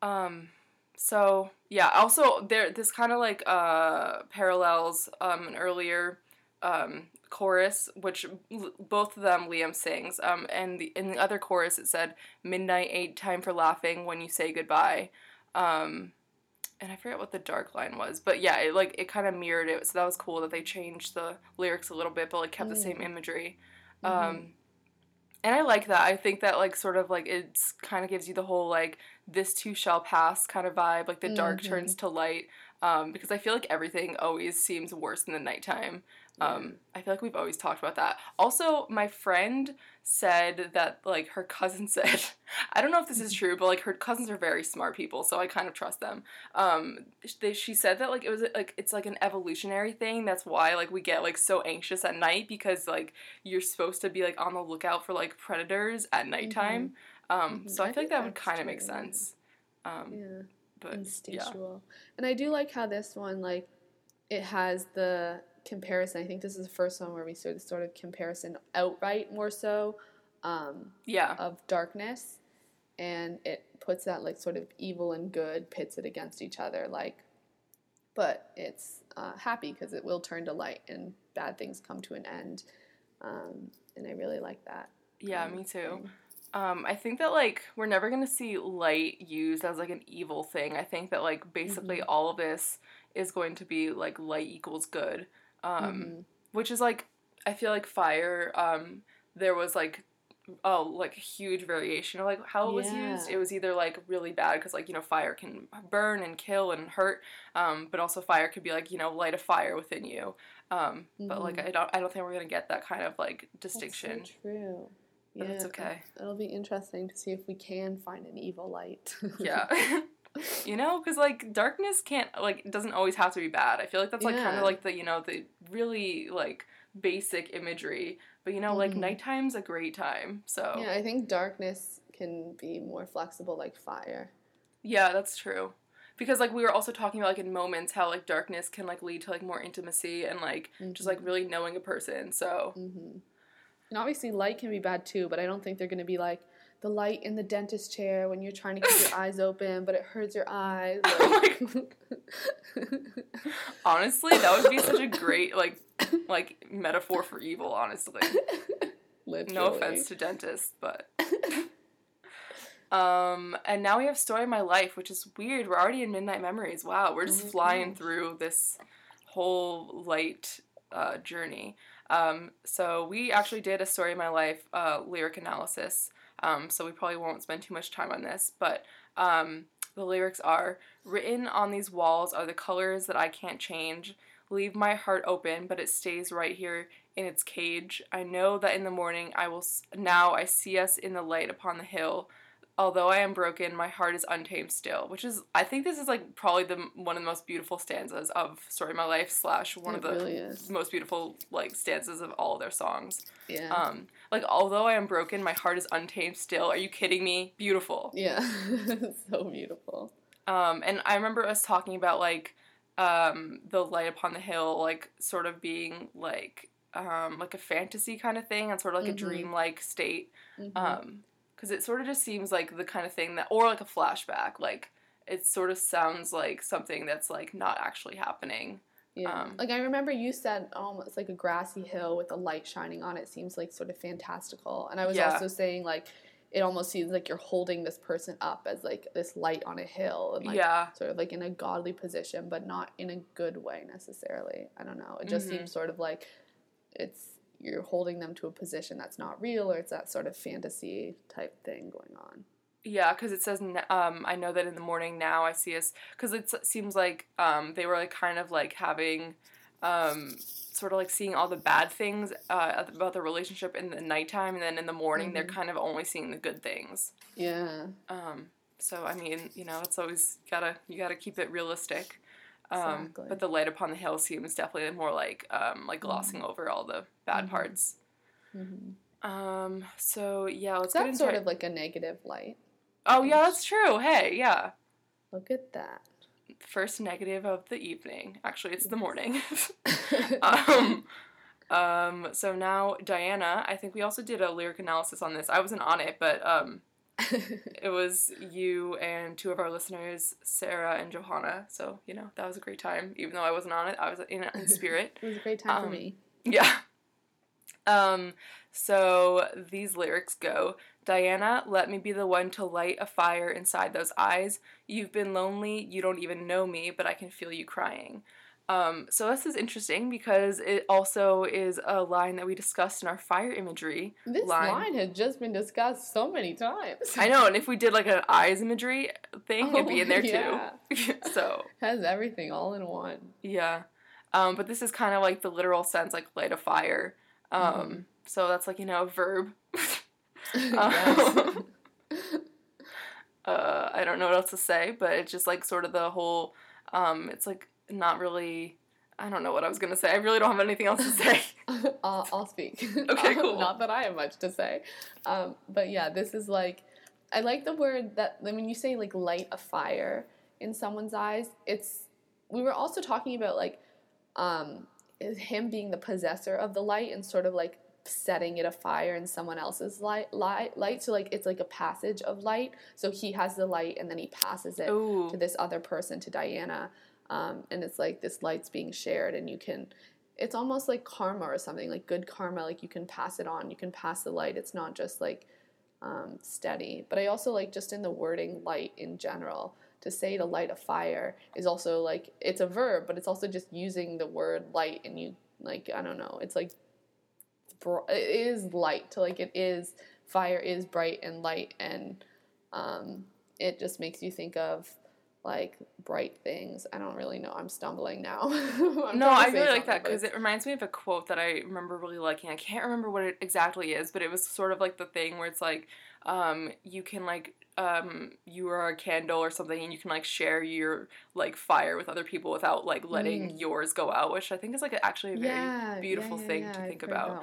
Um, so yeah, also there this kind of like uh parallels um an earlier um chorus which l- both of them Liam sings um and the in the other chorus it said midnight ain't time for laughing when you say goodbye um and I forget what the dark line was, but yeah, it like it kind of mirrored it, so that was cool that they changed the lyrics a little bit, but like kept the same Mm. imagery. Mhm. Um, and I like that. I think that like sort of like it's kind of gives you the whole like this too shall pass kind of vibe, like the dark Mhm. turns to light. Um, because I feel like everything always seems worse in the nighttime. Um, I feel like we've always talked about that. Also, my friend said that like her cousin said, I don't know if this is true, but like her cousins are very smart people, so I kind of trust them. Um, they, she said that like it was like it's like an evolutionary thing. That's why like we get like so anxious at night because like you're supposed to be like on the lookout for like predators at nighttime. Um, Mhm. so I, I feel like think that would kind of make sense. Um, yeah. but yeah. instinctual. And I do like how this one like it has the comparison. I think this is the first one where we saw the sort of comparison outright more so um, Yeah. of darkness, and it puts that like sort of evil and good pits it against each other. Like, but it's uh, happy because it will turn to light and bad things come to an end. Um, and I really like that. Yeah, kind me too. Um, I think that like we're never gonna see light used as like an evil thing. I think that like basically Mhm. all of this is going to be like light equals good. Um, Mhm. which is like I feel like fire. Um, there was like oh like a huge variation of like how it was used. It was either like really bad because like you know fire can burn and kill and hurt, um, but also fire could be like you know light a fire within you. Um, but like Mhm. I don't I don't think we're gonna get that kind of like That's so distinction. true. But it's Yeah, okay. It'll be interesting to see if we can find an evil light. Yeah. you know, because like darkness can't like doesn't always have to be bad. I feel like that's like kind of like the you know the really like basic imagery. But you know, like Mhm. nighttime's a great time. So yeah, I think darkness can be more flexible like fire. Yeah, that's true. Because like we were also talking about like in moments how like darkness can like lead to like more intimacy and like just like really knowing a person. So hmm And obviously, light can be bad too, but I don't think they're going to be like the light in the dentist chair when you're trying to keep your eyes open, but it hurts your eyes. Oh honestly, that would be such a great like like metaphor for evil, honestly. Literally. No offense to dentists, but um and now we have story of my life, which is weird. We're already in midnight memories. Wow, we're just Oh my flying through this whole light uh, journey. Um, so we actually did a story of my life uh, lyric analysis. Um, so we probably won't spend too much time on this, but um, the lyrics are written on these walls are the colors that I can't change. Leave my heart open, but it stays right here in its cage. I know that in the morning I will. S- now I see us in the light upon the hill. although I am broken, my heart is untamed still, which is I think this is like probably the one of the most beautiful stanzas of Story of My Life slash one It of the really most beautiful like stanzas of all of their songs. Yeah. Um, like although I am broken, my heart is untamed still. Are you kidding me? Beautiful. yeah. so beautiful. Um, and I remember us talking about like um, the light upon the hill, like sort of being like um, like a fantasy kind of thing and sort of like Mhm. a dream-like state. Mhm. Um, because it sort of just seems like the kind of thing that, or like a flashback, like it sort of sounds like something that's like not actually happening. Yeah. Um, like I remember you said almost like a grassy hill with a light shining on it seems like sort of fantastical. And I was Yeah. also saying like it almost seems like you're holding this person up as like this light on a hill and like yeah, sort of like in a godly position, but not in a good way necessarily. I don't know. It just Mhm. seems sort of like it's you're holding them to a position that's not real or it's that sort of fantasy type thing going on. Yeah, because it says um, I know that in the morning now I see us because it seems like um, they were like kind of like having um, sort of like seeing all the bad things uh, about the relationship in the nighttime, and then in the morning they're Mhm. kind of only seeing the good things. Yeah. Um, so I mean, you know, it's always gotta you gotta keep it realistic. Um, Exactly. But the light upon the hill seems definitely more like um, like glossing over all the bad Mhm. parts. Mm-hmm. Um, so yeah, let's into sort of like a negative light. Oh yeah, that's true. Hey, yeah. Look at that. First negative of the evening. Actually, it's the morning. um, um, so now Diana, I think we also did a lyric analysis on this. I wasn't on it, but um, it was you and two of our listeners, Sarah and Johanna. So you know that was a great time. Even though I wasn't on it, I was in, in spirit. It was a great time for Um, me. Yeah. Um, so these lyrics go Diana, let me be the one to light a fire inside those eyes. You've been lonely, you don't even know me, but I can feel you crying. Um, so this is interesting because it also is a line that we discussed in our fire imagery. This line. line. has just been discussed so many times. I know, and if we did like an eyes imagery thing, it'd be in there Oh, yeah. too. so Has everything all in one. Yeah. Um, but this is kind of like the literal sense, like light a fire. Um, Mhm. So that's like, you know, a verb. Uh, I don't know what else to say, but it's just like sort of the whole, um, it's like not really, I don't know what I was going to say. I really don't have anything else to say. I'll, I'll speak. Okay, cool. Not that I have much to say. Um, but yeah, this is like, I like the word that, when you say like light a fire in someone's eyes, it's, we were also talking about like, um, him being the possessor of the light and sort of like setting it afire in someone else's light, light, light. So like, it's like a passage of light. So he has the light and then he passes it Ooh. to this other person, to Diana. Um, and it's like this light's being shared, and you can, it's almost like karma or something, like good karma, like you can pass it on, you can pass the light. It's not just like um, steady. But I also like just in the wording light in general, to say to light a fire is also like, it's a verb, but it's also just using the word light, and you, like, I don't know, it's like, it is light, to like, it is, fire is bright and light, and um, it just makes you think of like bright things. I don't really know. I'm stumbling now. I'm no, I really like that because it reminds me of a quote that I remember really liking. I can't remember what it exactly is, but it was sort of like the thing where it's like, um, you can like, um, you are a candle or something, and you can like share your like fire with other people without like letting Mm. yours go out, which I think is like actually a very yeah, beautiful yeah, yeah, thing to I've think heard about.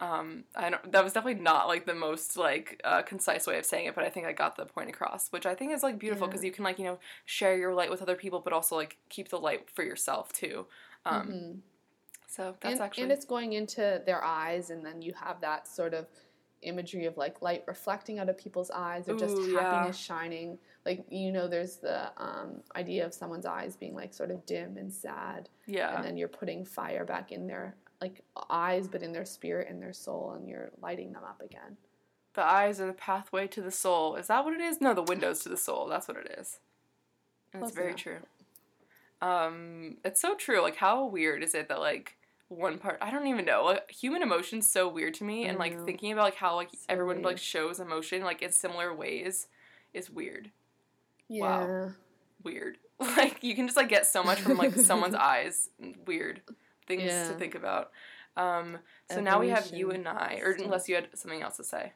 Um, I don't. That was definitely not like the most like uh, concise way of saying it, but I think I got the point across, which I think is like beautiful because you can like you know share your light with other people, but also like keep the light for yourself too. Um, Mhm. So that's and, actually and it's going into their eyes, and then you have that sort of imagery of like light reflecting out of people's eyes, or just Ooh, yeah. happiness shining. Like you know, there's the um, idea of someone's eyes being like sort of dim and sad, yeah. and then you're putting fire back in their like eyes, but in their spirit and their soul, and you're lighting them up again. the eyes are the pathway to the soul. Is that what it is? No, the windows to the soul. That's what it is. Close very enough. true. Um, it's so true. Like, how weird is it that like one part? I don't even know. Like, human emotion's so weird to me, and like know. thinking about like how like So everyone weird. like shows emotion like in similar ways is weird. Yeah. Wow. Weird. Like you can just like get so much from like someone's eyes. Weird things to think about. Um, so now we have you and I, or unless you had something else to say.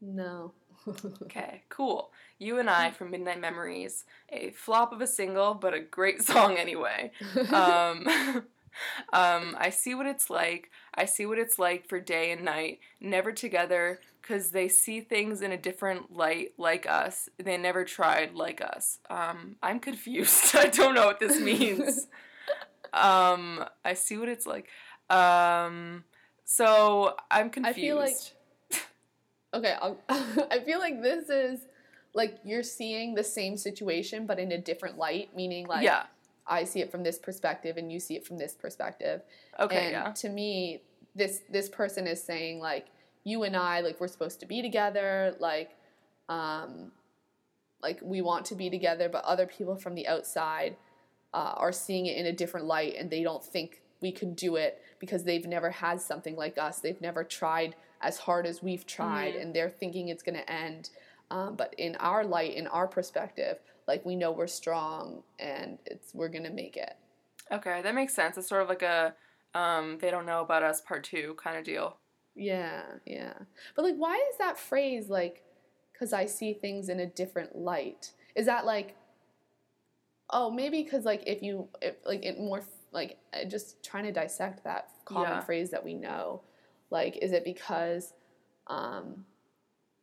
No. Okay, cool. You and I from Midnight Memories, a flop of a single, but a great song anyway. Um, um, I see what it's like. I see what it's like for day and night, never together, because they see things in a different light like us. They never tried like us. Um, I'm confused. I don't know what this means. um, I see what it's like. Um, so I'm confused. I feel like okay, I'll, I feel like this is like you're seeing the same situation but in a different light, meaning like yeah. I see it from this perspective and you see it from this perspective. Okay. and yeah. to me, this this person is saying like you and I like we're supposed to be together, like um like we want to be together, but other people from the outside uh, are seeing it in a different light and they don't think we could do it because they've never had something like us. They've never tried as hard as we've tried Mhm. and they're thinking it's going to end. Um, but in our light, in our perspective, like we know we're strong and it's we're to make it. Okay, that makes sense. It's sort of like a um, they don't know about us part two kind of deal. Yeah, yeah. But like, why is that phrase like, because I see things in a different light? Is that like, oh, maybe because like if you, if, like it more, like just trying to dissect that common Yeah. phrase that we know. Like, is it because, um,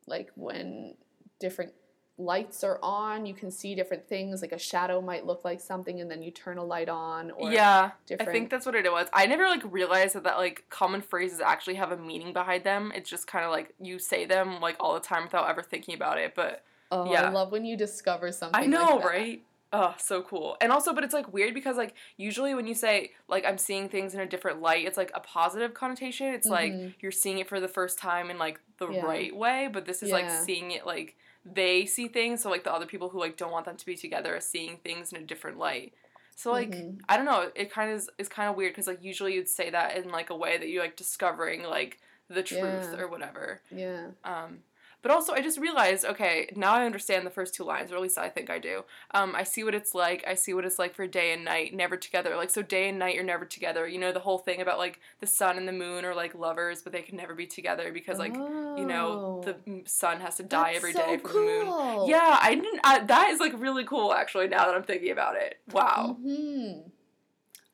like when different lights are on, you can see different things. Like a shadow might look like something, and then you turn a light on, or yeah, different. I think that's what it was. I never like realized that that like common phrases actually have a meaning behind them. It's just kind of like you say them like all the time without ever thinking about it. But oh, yeah. I love when you discover something. I know, like right? Oh, so cool. And also, but it's like weird because like usually when you say like I'm seeing things in a different light, it's like a positive connotation. It's like Mhm. you're seeing it for the first time in like the Yeah. right way, but this is like seeing it like they see things, so like the other people who like don't want them to be together are seeing things in a different light. So like Mhm. I don't know, it kind of is, is kind of weird because like usually you'd say that in like a way that you're like discovering like the truth Yeah. or whatever. Yeah. Um, but also, I just realized, okay, now I understand the first two lines, or at least I think I do. Um, I see what it's like. I see what it's like for day and night, never together. Like, so day and night you're never together. You know, the whole thing about, like, the sun and the moon are, like, lovers, but they can never be together because, like, you know, the Oh. sun has to die That's every so day for the moon. Yeah, I didn't, I, that is, like, really cool, actually, now that I'm thinking about it. Wow. hmm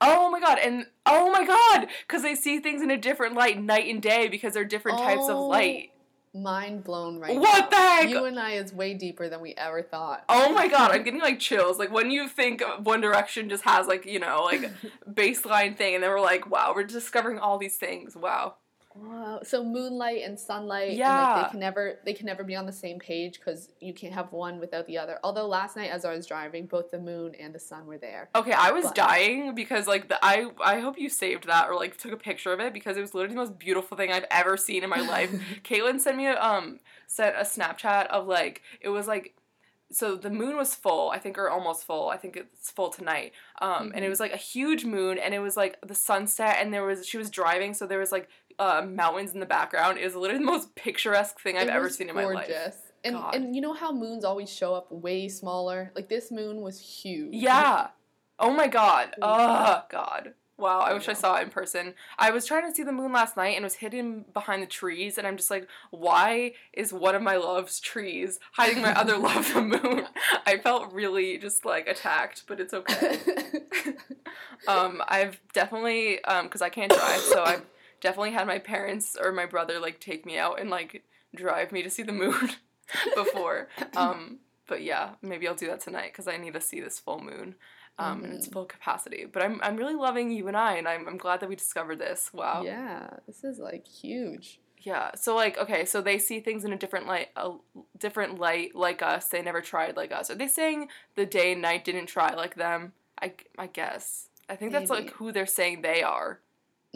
Oh my god, and oh my god, because they see things in a different light night and day because they're different types of Oh, light. Mind blown right What now. the heck? You and I is way deeper than we ever thought. Oh my god, I'm getting like chills. Like when you think One Direction just has like, you know, like baseline thing and then we're like, wow, we're discovering all these things. Wow. Wow. So moonlight and sunlight, and like Yeah. they can never they can never be on the same page because you can't have one without the other. Although last night as I was driving, both the moon and the sun were there. Okay, I was But- dying because like the I I hope you saved that or like took a picture of it because it was literally the most beautiful thing I've ever seen in my life. Caitlin sent me a um sent a Snapchat of like it was like so the moon was full, I think, or almost full. I think it's full tonight. Um, and it Mhm. was like a huge moon, and it was like the sunset, and there was she was driving, so there was like uh, mountains in the background. is literally the most picturesque thing I've It ever seen in my life. And God. and you know how moons always show up way smaller? Like this moon was huge. Yeah. Oh my god. Oh god. Wow, I wish I saw it in person. I was trying to see the moon last night and it was hidden behind the trees and I'm just like, why is one of my love's trees hiding my other love, the moon? I felt really just like attacked, but it's okay. um, I've definitely um cuz I can't drive, so I've definitely had my parents or my brother like take me out and like drive me to see the moon before. Um but yeah, maybe I'll do that tonight cuz I need to see this full moon um in its Mhm. full capacity. But I'm I'm really loving you and I and I'm I'm glad that we discovered this. Wow. Yeah, this is like huge. Yeah. So like, okay, so they see things in a different light, a different light like us. They never tried like us. Are they saying the day and night didn't try like them? I I guess. I think that's like who they're saying they are.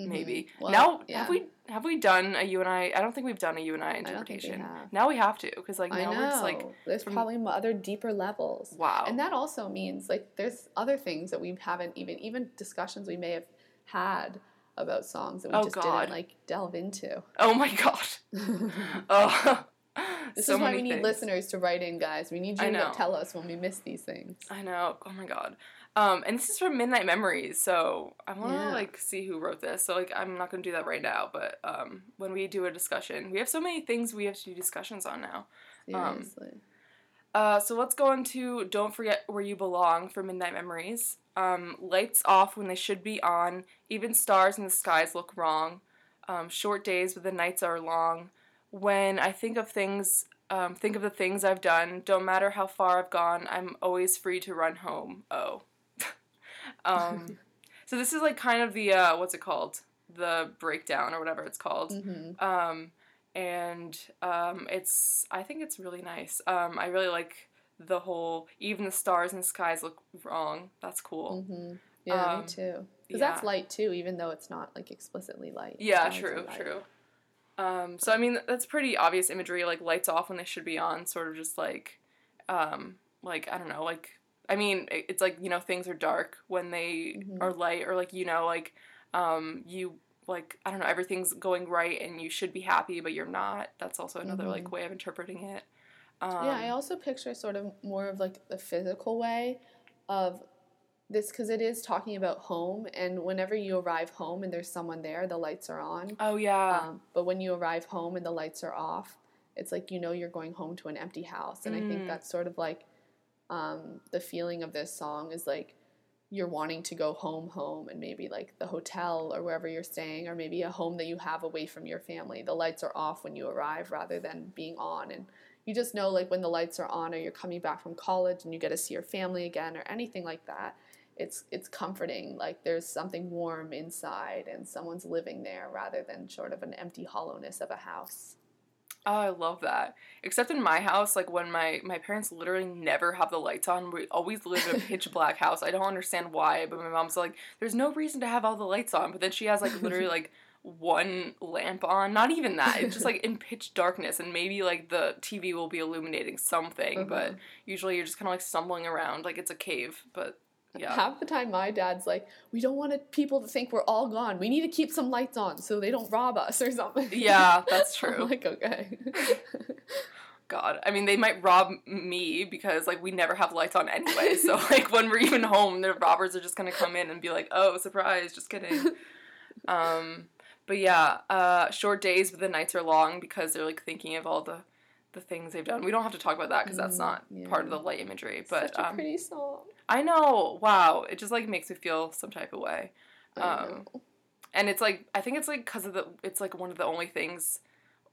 Mhm. Maybe. Well, now yeah. have we have we done a you and I? I don't think we've done a you and I I don't think we interpretation. have. Now we have to because like I now we're like there's from- probably other deeper levels. wow. And that also means like there's other things that we haven't even even discussions we may have had about songs that we Oh, just God. didn't like delve into. oh my god. Oh. this so is why we need things. listeners to write in, guys. We need you to tell us when we miss these things. I know. Oh my god. Um, and this is from Midnight Memories, so I want to Yeah. like see who wrote this. So like I'm not gonna do that right now, but um, when we do a discussion, we have so many things we have to do discussions on now. Um, Seriously. Uh, so let's go into Don't Forget Where You Belong for Midnight Memories. Um, lights off when they should be on. Even stars in the skies look wrong. Um, short days, but the nights are long. When I think of things, um, think of the things I've done. Don't matter how far I've gone, I'm always free to run home. Oh. um, so this is like kind of the, uh, what's it called? The breakdown or whatever it's called. hmm Um, and um, it's I think it's really nice. Um, I really like the whole even the stars and the skies look wrong. That's cool. hmm Yeah, Um, me too. yeah. Because that's light too, even though it's not like explicitly light. Yeah, true, true. Um, so I mean that's pretty obvious imagery, like lights off when they should be on, sort of just like, um, like I don't know, like I mean it's like you know things are dark when they Mhm. are light, or like you know like, um, you like I don't know everything's going right and you should be happy but you're not. That's also another Mhm. like way of interpreting it. Um, yeah, I also picture sort of more of like the physical way of this because it is talking about home, and whenever you arrive home and there's someone there, the lights are on. Oh yeah. Um, but when you arrive home and the lights are off, it's like you know you're going home to an empty house, and I Mm. think that's sort of like um, the feeling of this song is like you're wanting to go home, home, and maybe like the hotel or wherever you're staying, or maybe a home that you have away from your family. The lights are off when you arrive rather than being on, and you just know like when the lights are on, or you're coming back from college and you get to see your family again, or anything like that. It's it's comforting. Like there's something warm inside, and someone's living there rather than sort of an empty hollowness of a house. Oh, I love that. Except in my house, like when my my parents literally never have the lights on. We always live in a pitch black house. I don't understand why, but my mom's like, "There's no reason to have all the lights on." But then she has like literally like one lamp on. Not even that. It's just like in pitch darkness, and maybe like the TV will be illuminating something. But Uh-huh. usually you're just kind of like stumbling around, like it's a cave. But yeah, Half the time, my dad's like, "We don't want people to think we're all gone. We need to keep some lights on so they don't rob us or something." yeah, that's I'm true. like, okay. God, I mean, they might rob me because like we never have lights on anyway. So like when we're even home, the robbers are just gonna come in and be like, "Oh, surprise!" Just kidding. um, but yeah, uh, short days, but the nights are long because they're like thinking of all the the things they've done. We don't have to talk about that because that's Mm, not part of the light imagery. But Such a um, pretty song. I know, wow, it just like makes me feel some type of way. Um, and it's like I think it's like because of the it's like one of the only things,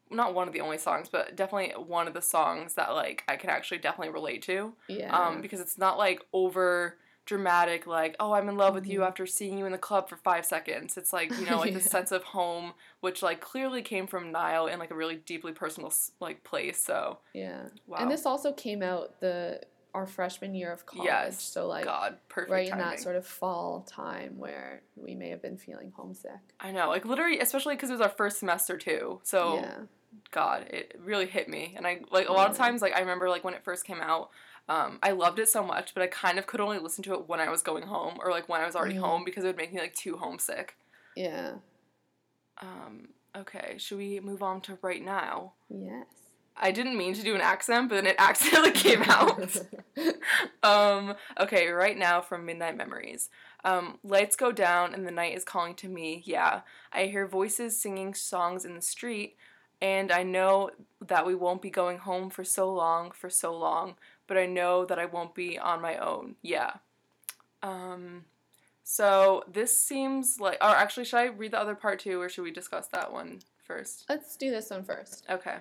not one of the only songs, but definitely one of the songs that like I can actually definitely relate to. Yeah. Um, because it's not like over dramatic, like oh I'm in love with you Mhm. after seeing you in the club for five seconds. It's like you know like Yeah. the sense of home, which like clearly came from Niall in like a really deeply personal like place. So yeah. wow, And this also came out the our freshman year of college. Yes. So like God, perfect right in that sort of fall time where we may have been feeling homesick. I know, like literally, especially because it was our first semester too. So yeah. God, it really hit me. And I like a lot of times like I remember like when it first came out, um, I loved it so much, but I kind of could only listen to it when I was going home or like when I was already Mhm. home because it would make me like too homesick. Yeah. Um, okay, should we move on to right now? Yes. I didn't mean to do an accent, but then it accidentally came out. um, okay, right now from Midnight Memories. Um, lights go down and the night is calling to me. Yeah, I hear voices singing songs in the street, and I know that we won't be going home for so long, for so long, but I know that I won't be on my own. Yeah. Um, so this seems like, or actually, should I read the other part too, or should we discuss that one first? Let's do this one first. Okay.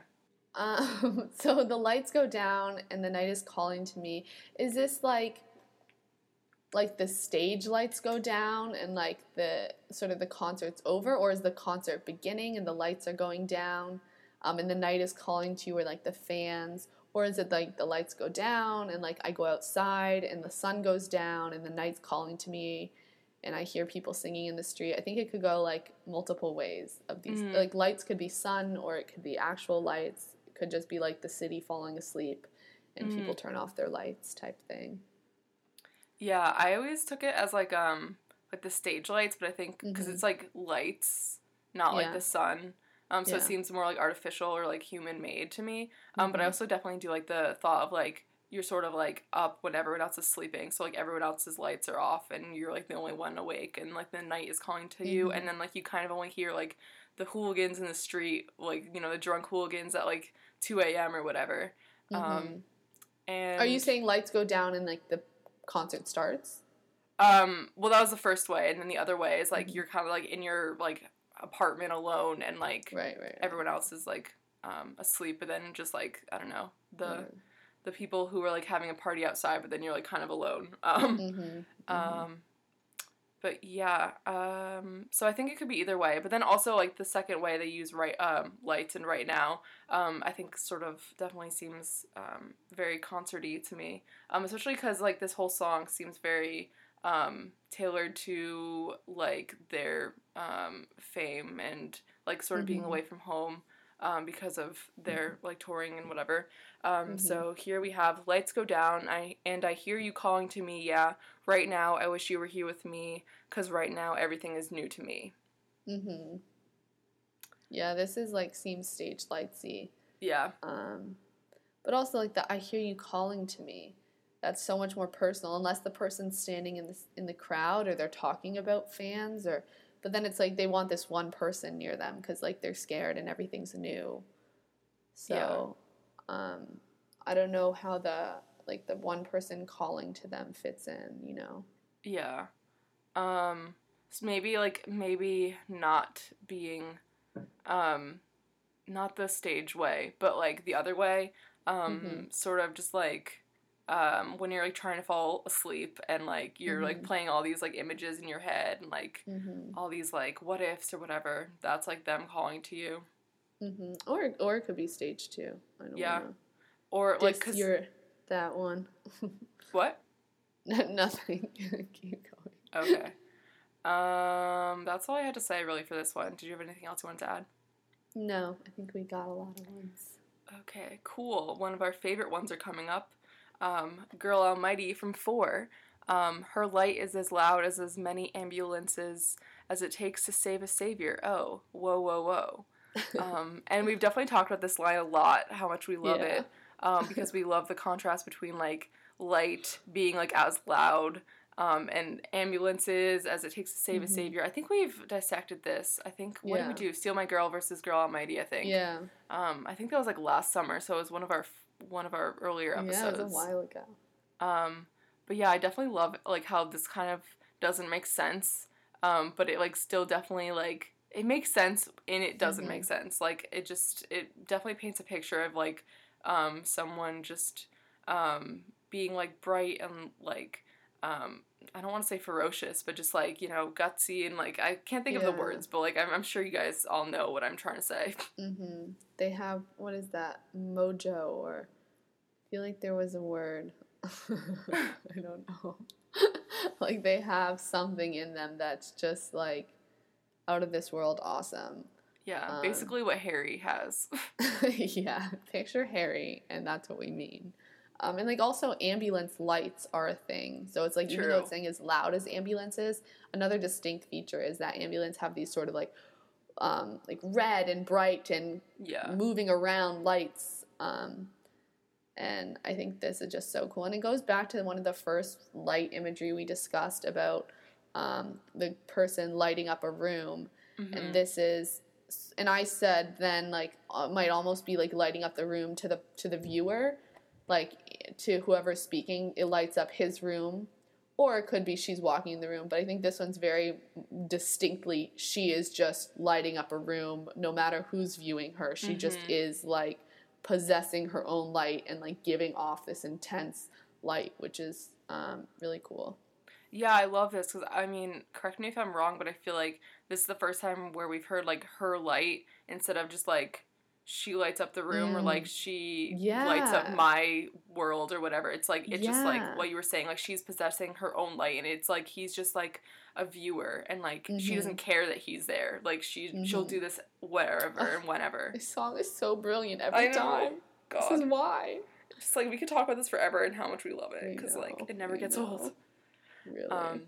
Um, so the lights go down and the night is calling to me. Is this like like the stage lights go down and like the sort of the concert's over or is the concert beginning and the lights are going down um, and the night is calling to you or like the fans or is it like the lights go down and like I go outside and the sun goes down and the night's calling to me and I hear people singing in the street. I think it could go like multiple ways of these Mhm. like lights could be sun or it could be actual lights. It could just be like the city falling asleep and Mhm. people turn off their lights type thing. Yeah, I always took it as like um like the stage lights, but I think because Mhm. it's like lights, not like the sun. Um, so it seems more like artificial or like human made to me. Um, but I Mhm. also definitely do like the thought of like you're sort of like up when everyone else is sleeping, so like everyone else's lights are off and you're like the only one awake, and like the night is calling to you, Mhm. and then like you kind of only hear like the hooligans in the street, like you know the drunk hooligans at like two a.m. or whatever. Um, and Are you saying lights go down and like the concert starts? Um, well, that was the first way, and then the other way is like Mhm. you're kind of like in your like apartment alone, and like Right, right. right. everyone else is like um, asleep, but then just like I don't know the Right. the people who are like having a party outside, but then you're like kind of alone. Um, Mhm, mhm. um, but yeah, um, so I think it could be either way. But then also like the second way they use right um, lights and right now, um, I think sort of definitely seems um, very concerty to me, um, especially because like this whole song seems very um, tailored to like their um, fame and like sort of being Mhm. away from home. Um, because of their like touring and whatever. Um, Mhm. So here we have lights go down. I and I hear you calling to me. Yeah, right now I wish you were here with me. Cause right now everything is new to me. Mhm. Yeah, this is like seems stage lightsy. Yeah, Um, but also like the I hear you calling to me. That's so much more personal, unless the person's standing in the in the crowd or they're talking about fans or. But then it's like they want this one person near them because like they're scared and everything's new. So, um, I don't know how the like the one person calling to them fits in. You know. yeah. Um, so maybe like maybe not being, um, not the stage way, but like the other way. Um, Mhm. sort of just like. Um, when you're like trying to fall asleep and like you're like Mhm. playing all these like images in your head and like Mm-hmm. all these like what ifs or whatever that's like them calling to you Mm-hmm. Or or it could be stage two. I don't Yeah. or like Like because you're that one. what Nothing. Keep going. okay um that's all i had to say really for this one did you have anything else you wanted to add No, I think we got a lot of ones. okay cool one of our favorite ones are coming up um girl almighty from four. Um her light is as loud as as many ambulances as it takes to save a savior. Oh whoa whoa whoa. Um, and we've definitely talked about this line a lot how much we love Yeah. it um, because we love the contrast between like light being like as loud um, and ambulances as it takes to save a Mhm. savior. I think we've dissected this. I think what did we do? Steal my girl versus girl almighty i think. Yeah. um, i think that was like last summer so it was one of our f- one of our earlier Yeah, episodes it was a while ago. um, but yeah, I definitely love like how this kind of doesn't make sense. Um, but it like still definitely like it makes sense and it doesn't Mhm. make sense. Like it just it definitely paints a picture of like um, someone just um, being like bright and like um, I don't want to say ferocious, but just like you know gutsy and like I can't think of the words, but like I'm, I'm sure you guys all know what I'm trying to say. Mm-hmm. They have what is that mojo or I feel like there was a word. I don't know. like they have something in them that's just like out of this world awesome. Yeah, Um, basically what Harry has. yeah, picture Harry, and that's what we mean. Um, and like also ambulance lights are a thing. So it's like even though it's saying as loud as ambulances, another distinct feature is that ambulance have these sort of like um, like red and bright and yeah. moving around lights. Um, and I think this is just so cool. And it goes back to one of the first light imagery we discussed about um, the person lighting up a room Mhm. and this is and i said then like uh, might almost be like lighting up the room to the to the viewer like to whoever's speaking it lights up his room or it could be she's walking in the room but i think this one's very distinctly she is just lighting up a room no matter who's viewing her she just Mhm. is like possessing her own light and like giving off this intense light which is um, really cool Yeah, I love this because I mean, correct me if I'm wrong, but I feel like this is the first time where we've heard like her light instead of just like she lights up the room or like she lights up my world or whatever. It's like it's just like what you were saying, like she's possessing her own light, and it's like he's just like a viewer, and like she Mhm. doesn't care that he's there. Like she she'll Mhm. do this wherever and whenever. this song is so brilliant every time God, this is why just like we could talk about this forever and how much we love it because like it never gets old. really Um,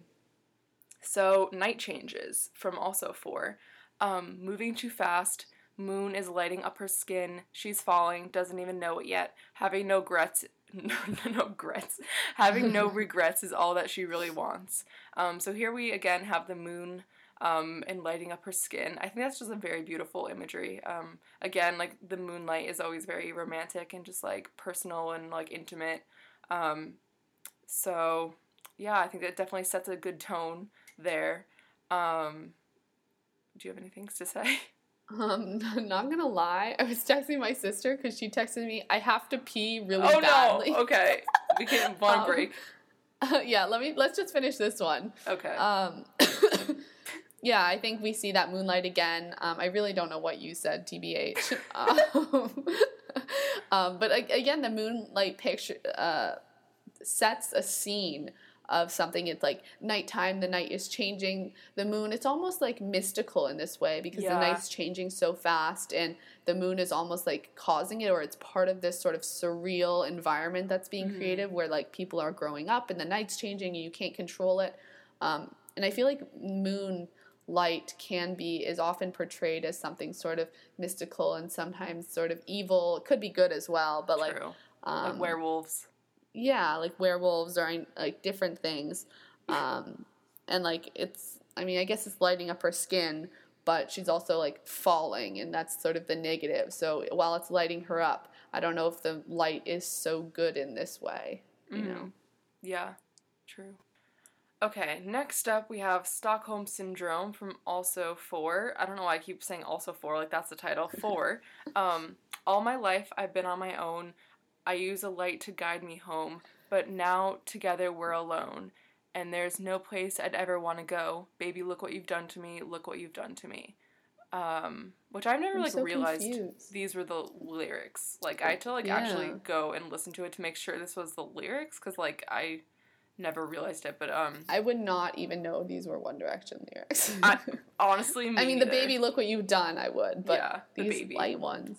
so night changes from also four. Um, moving too fast. Moon is lighting up her skin. She's falling. Doesn't even know it yet. Having no regrets. No, no, no regrets. Having no regrets is all that she really wants. Um, so here we again have the moon um, and lighting up her skin. I think that's just a very beautiful imagery. Um, again, like the moonlight is always very romantic and just like personal and like intimate. Um, so yeah, I think that definitely sets a good tone there. Um, do you have anything to say? Um, not gonna lie, I was texting my sister because she texted me, "I have to pee really oh badly." no! Okay, we can one Um, break. yeah, let me let's just finish this one. Okay. Um, yeah, I think we see that moonlight again. Um, I really don't know what you said, tbh. um, um, but again, the moonlight picture uh, sets a scene of something. It's like nighttime. The night is changing. The moon. It's almost like mystical in this way because Yeah. the night's changing so fast, and the moon is almost like causing it, or it's part of this sort of surreal environment that's being Mhm. created, where like people are growing up and the night's changing and you can't control it. Um, and I feel like moon light can be is often portrayed as something sort of mystical and sometimes sort of evil. It could be good as well, but like um, like werewolves. Yeah, like werewolves or like different things. Um, and like it's, I mean, I guess it's lighting up her skin, but she's also like falling, and that's sort of the negative. So while it's lighting her up, I don't know if the light is so good in this way. You know, Mhm. Yeah, true. Okay, next up we have Stockholm Syndrome from Also 4. I don't know why I keep saying Also 4, like that's the title. 4. um, all my life I've been on my own. I use a light to guide me home, but now together we're alone. And there's no place I'd ever want to go. Baby, look what you've done to me. Look what you've done to me. Um, which I've never I'm like so realized confused. these were the lyrics. Like I had to like actually go and listen to it to make sure this was the lyrics because like I never realized it. But um, I would not even know these were One Direction lyrics. I- honestly, me I mean, the baby, look what you've done. I would, but Yeah, the these baby. light ones,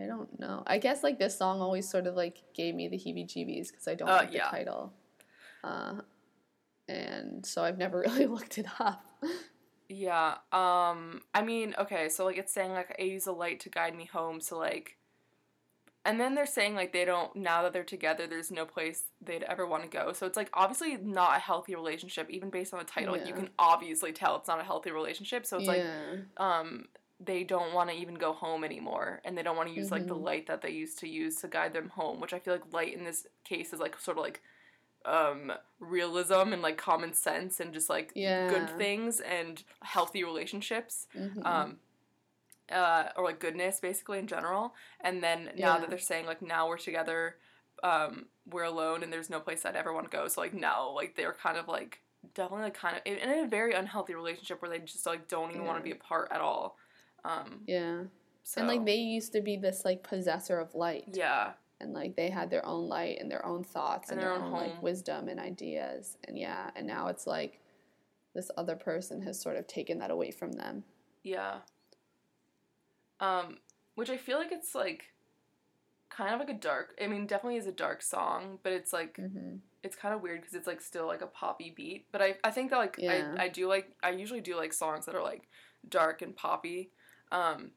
I don't know. I guess like this song always sort of like gave me the heebie-jeebies because I don't Uh, like yeah. the title, uh, and so I've never really looked it up. Yeah. Um. I mean, okay. So like, it's saying like I use a light to guide me home. So like, and then they're saying like they don't now that they're together. There's no place they'd ever want to go. So it's like obviously not a healthy relationship. Even based on the title, like you can obviously tell it's not a healthy relationship. So it's like um they don't want to even go home anymore and they don't want to use like the Mhm. light that they used to use to guide them home which i feel like light in this case is like sort of like um realism and like common sense and just like good things and healthy relationships Mhm. um uh or like goodness basically in general and then now Yeah. that they're saying like now we're together um we're alone and there's no place i'd ever want to go so like now like they're kind of like definitely like kind of in, in a very unhealthy relationship where they just like don't even want to be apart at all um yeah, so and like they used to be this like possessor of light. yeah. And like they had their own light and their own thoughts and, And their, their own, own like wisdom and ideas. And yeah and now it's like this other person has sort of taken that away from them. Yeah. Um which i feel like it's like kind of like a dark i mean definitely is a dark song but it's like mm-hmm. it's kind of weird because it's like still like a poppy beat. But i, I think that like Yeah. I, I do like i usually do like songs that are like dark and poppy um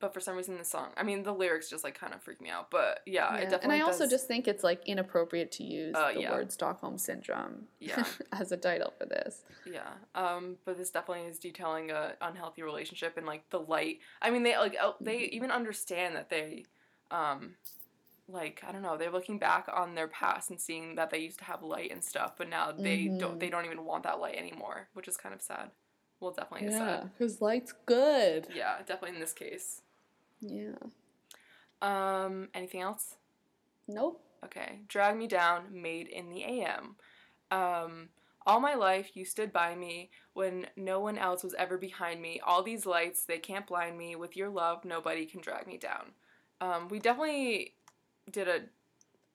but for some reason the song i mean the lyrics just like kind of freak me out but yeah, it and definitely i also just think it's like inappropriate to use Uh, the yeah. word stockholm syndrome Yeah. as a title for this Yeah. Um, but this definitely is detailing a unhealthy relationship and like the light. I mean, they like they Mm-hmm. even understand that they, um, like I don't know, they're looking back on their past and seeing that they used to have light and stuff, but now they don't. Mhm. They don't even want that light anymore, which is kind of sad. Well, it definitely yeah because light's good Yeah, definitely in this case. yeah Um, anything else? nope Okay. Drag Me Down, Made in the AM. Um, all my life, you stood by me when no one else was ever behind me. All these lights, they can't blind me. With your love, nobody can drag me down. Um, we definitely did a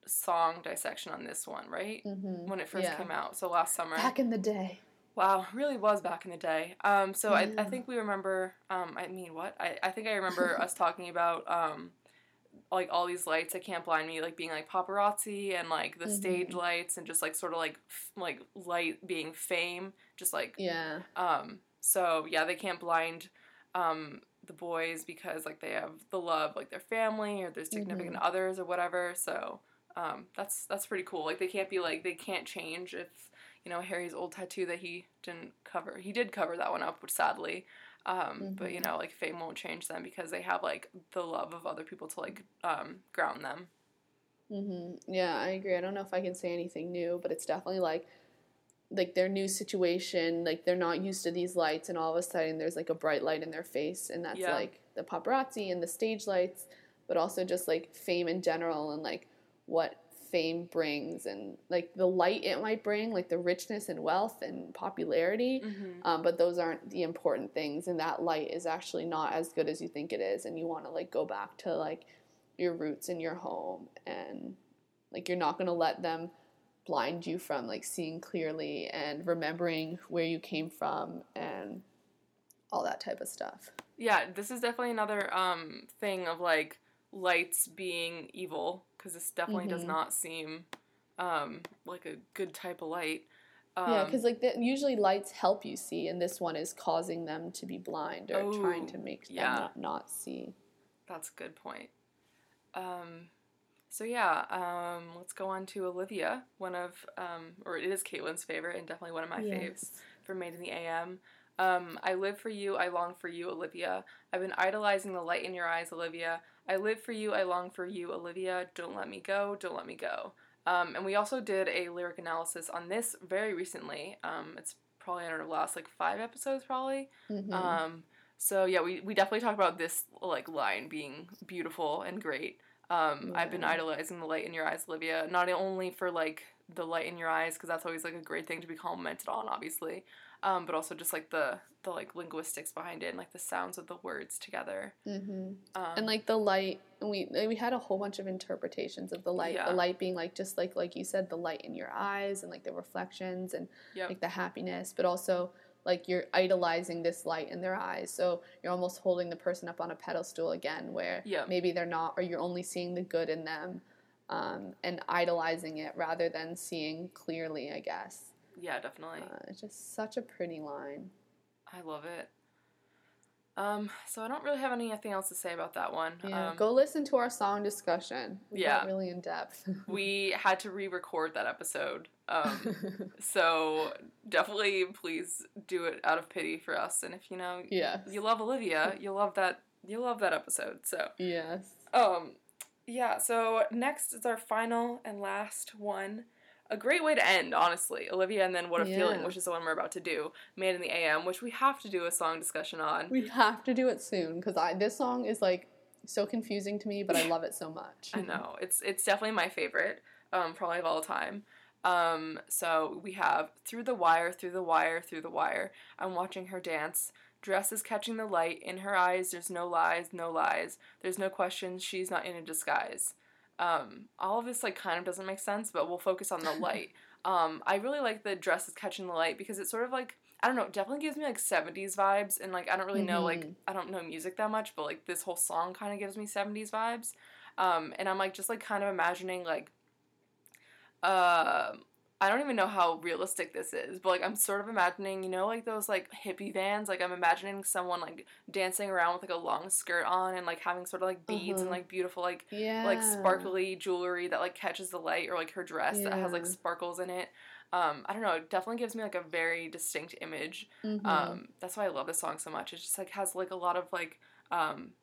song dissection on this one, right? mm-hmm. When it first yeah. came out, so last summer. back in the day Wow, really was back in the day. Um, so I, I think we remember. Um, I mean, what? I, I think I remember us talking about um, like all these lights that can't blind me, like being like paparazzi and like the stage Mhm. lights and just like sort of like f- like light being fame, just like yeah um. So yeah, they can't blind um the boys because like they have the love like their family or their significant Mm-hmm. others or whatever. So um, that's that's pretty cool. Like they can't be like they can't change if you know Harry's old tattoo that he didn't cover. He did cover that one up, which sadly. Um, But you know, like fame won't change them because they have like the love of other people to like um, ground them. hmm Yeah, I agree. I don't know if I can say anything new, but it's definitely like like their new situation, like they're not used to these lights and all of a sudden there's like a bright light in their face and that's Yeah. like the paparazzi and the stage lights, but also just like fame in general and like what fame brings and like the light it might bring, like the richness and wealth and popularity. Mm-hmm. Um, but those aren't the important things and that light is actually not as good as you think it is and you want to like go back to like your roots and your home and like you're not going to let them blind you from like seeing clearly and remembering where you came from and all that type of stuff. Yeah, this is definitely another um, thing of like lights being evil because this definitely does Mhm. not seem um, like a good type of light. Um, yeah, because like the, usually lights help you see, and this one is causing them to be blind or trying to Oh, make them yeah. not, not see. That's a good point. Um, so yeah, um, let's go on to Olivia, one of, um, or it is Caitlin's favorite and definitely one of my faves for Made in the AM. Um, I live for you, I long for you, Olivia. I've been idolizing the light in your eyes, Olivia. I live for you, I long for you, Olivia. Don't let me go, don't let me go. Um, and we also did a lyric analysis on this very recently. Um, it's probably in our last like five episodes, probably. Mhm. Um, so yeah, we, we definitely talk about this like line being beautiful and great. Um, I've been idolizing the light in your eyes, Olivia. Not only for like the light in your eyes, because that's always like a great thing to be complimented on, obviously. Um, but also just like the the like linguistics behind it and like the sounds of the words together. hmm Um, and like the light and we we had a whole bunch of interpretations of the light Yeah. the light being like just like like you said the light in your eyes and like the reflections and Yep. like the happiness but also like you're idolizing this light in their eyes so you're almost holding the person up on a pedestal again where Yep. maybe they're not or you're only seeing the good in them um, and idolizing it rather than seeing clearly i guess yeah, definitely. uh, it's just such a pretty line I love it. Um, so I don't really have anything else to say about that one. yeah um, go listen to our song discussion we got yeah. really in depth we had to re-record that episode. Um, So definitely, please do it out of pity for us. And if you know yes you love Olivia, you'll love that. You'll love that episode. So, yes um, yeah. So next is our final and last one. A great way to end, honestly, Olivia, and then what a feeling, which is the one we're about to do, made in the AM, which we have to do a song discussion on. We have to do it soon because I this song is like so confusing to me, but I love it so much. I know it's it's definitely my favorite, um, probably of all time. Um, so we have through the wire, through the wire, through the wire. I'm watching her dance. Dress is catching the light in her eyes. There's no lies, no lies. There's no questions. She's not in a disguise. Um, all of this like kind of doesn't make sense, but we'll focus on the light. um, I really like the dress is catching the light because it's sort of like I don't know, it definitely gives me like 70s vibes and like I don't really know like Mhm. I don't know music that much, but like this whole song kind of gives me 70s vibes. Um, and I'm like just like kind of imagining like um I don't even know how realistic this is, but like I'm sort of imagining, you know, like those like hippie vans. Like I'm imagining someone like dancing around with like a long skirt on and like having sort of like beads and Mhm. like beautiful like yeah, like sparkly jewelry that like catches the light or like her dress that has like sparkles in it. Um, I don't know, it definitely gives me like a very distinct image. Mhm. Um, that's why I love this song so much. It just like has like a lot of like um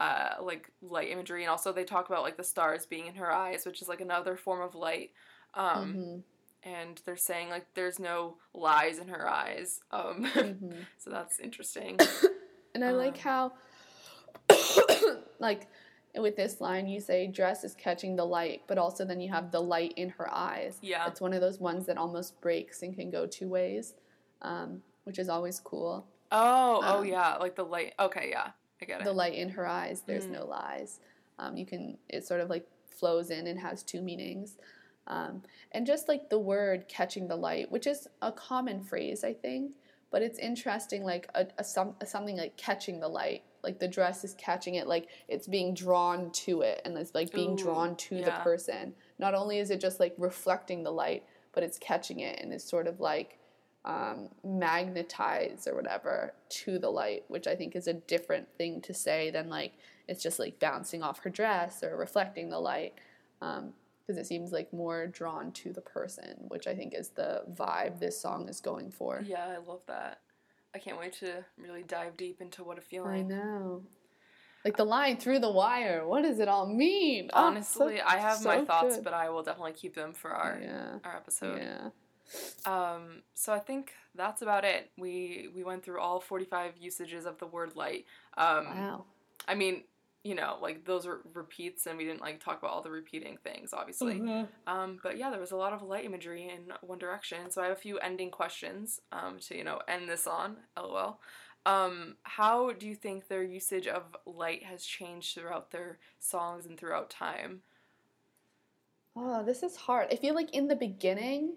uh like light imagery and also they talk about like the stars being in her eyes, which is like another form of light. Um Mhm. And they're saying like there's no lies in her eyes. Um Mhm. so that's interesting. and I like um, how, like, with this line, you say dress is catching the light, but also then you have the light in her eyes. Yeah. It's one of those ones that almost breaks and can go two ways, um, which is always cool. Oh, oh Um, yeah, like the light. Okay, yeah. I get it. the light in her eyes there's Mm. no lies um, you can it sort of like flows in and has two meanings um, and just like the word catching the light which is a common phrase i think but it's interesting like a, a, some, a something like catching the light like the dress is catching it like it's being drawn to it and it's like being Ooh, drawn to the person not only is it just like reflecting the light but it's catching it and it's sort of like um, magnetize or whatever to the light, which I think is a different thing to say than like it's just like bouncing off her dress or reflecting the light. Um, because it seems like more drawn to the person, which I think is the vibe this song is going for. Yeah, I love that. I can't wait to really dive deep into what a feeling. I know. Like the line through the wire. What does it all mean? Oh, Honestly, so- I have my thoughts, good. but I will definitely keep them for our yeah, our episode. yeah. Um, so I think that's about it. We we went through all forty five usages of the word light. Um, Wow. I mean, you know, like those are repeats, and we didn't like talk about all the repeating things, obviously. Mhm. Um, but yeah, there was a lot of light imagery in One Direction. So I have a few ending questions um, to you know end this on. LOL. Um, how do you think their usage of light has changed throughout their songs and throughout time? Oh, this is hard. I feel like in the beginning,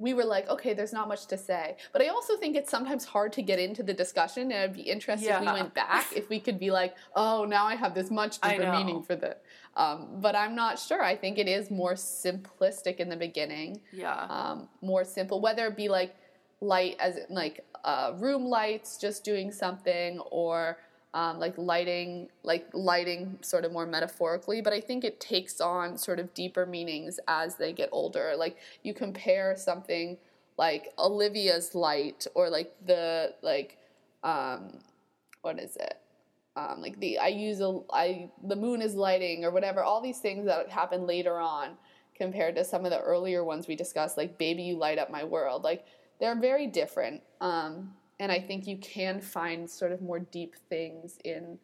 we were like, okay, there's not much to say. But I also think it's sometimes hard to get into the discussion, and I'd be interested if we went back, if we could be like, oh, now I have this much deeper meaning for the. Um, but I'm not sure. I think it is more simplistic in the beginning, Yeah. um, more simple, whether it be like light as in like uh, room lights, just doing something, or um, like lighting, like lighting sort of more metaphorically. But I think it takes on sort of deeper meanings as they get older. Like you compare something like Olivia's light, or like the like um, what is it? Um, like the I use a I the moon is lighting or whatever. All these things that happen later on compared to some of the earlier ones we discussed, like "Baby, you light up my world." Like they're very different, um, and I think you can find sort of more deep things in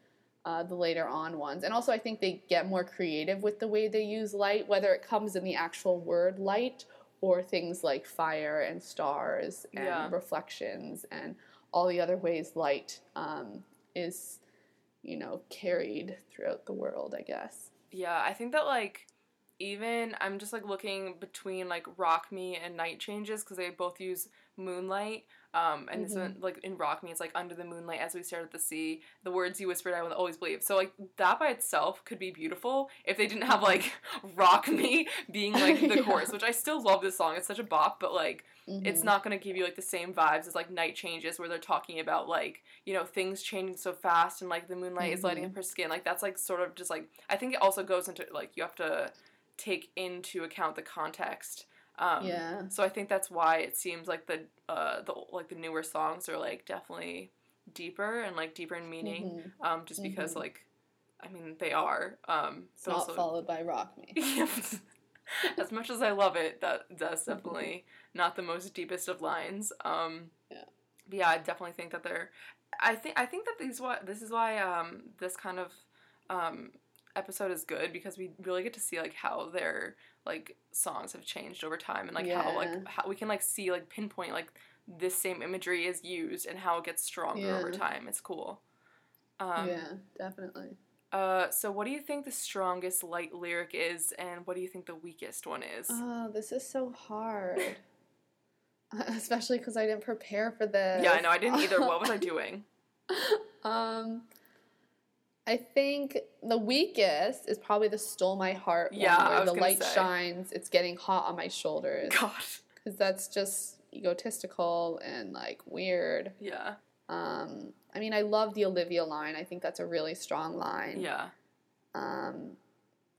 uh, the later on ones. And also, I think they get more creative with the way they use light, whether it comes in the actual word light or things like fire and stars and Yeah. reflections and all the other ways light um, is, you know, carried throughout the world, I guess. Yeah, I think that like even I'm just like looking between like Rock Me and Night Changes because they both use moonlight. Um, and this one like in Rock Me, it's like under the moonlight as we stare at the sea. The words you whispered, I will always believe. So like that by itself could be beautiful if they didn't have like Rock Me being like the Yeah. chorus, which I still love this song. It's such a bop, but like it's Mhm. not gonna give you like the same vibes as like Night Changes, where they're talking about like you know things changing so fast and like the moonlight is lighting up her skin. Like that's like sort of just like I think it also goes into like you have to take into account the context. Um, yeah. So I think that's why it seems like the uh the like the newer songs are like definitely deeper and like deeper in meaning. Mhm. Um, just because Mhm. like I mean they are. Um, It's not also- followed by Rock Me. as much as I love it, that that's definitely not the most deepest of lines. Um, Yeah. but yeah, I definitely think that they're. I think I think that these why this is why um this kind of um episode is good because we really get to see like how their like songs have changed over time and like how like how we can like see like pinpoint like this same imagery is used and how it gets stronger over time. It's cool. Um, yeah, definitely. uh, so what do you think the strongest light lyric is, and what do you think the weakest one is? Oh, this is so hard. Especially because I didn't prepare for this. yeah, I know I didn't either. What was I doing? um, I think the weakest is probably the "Stole My Heart" one, Yeah, where the light say. shines. It's getting hot on my shoulders God. because that's just egotistical and like weird. Yeah. Um, I mean, I love the Olivia line. I think that's a really strong line. Yeah. Um,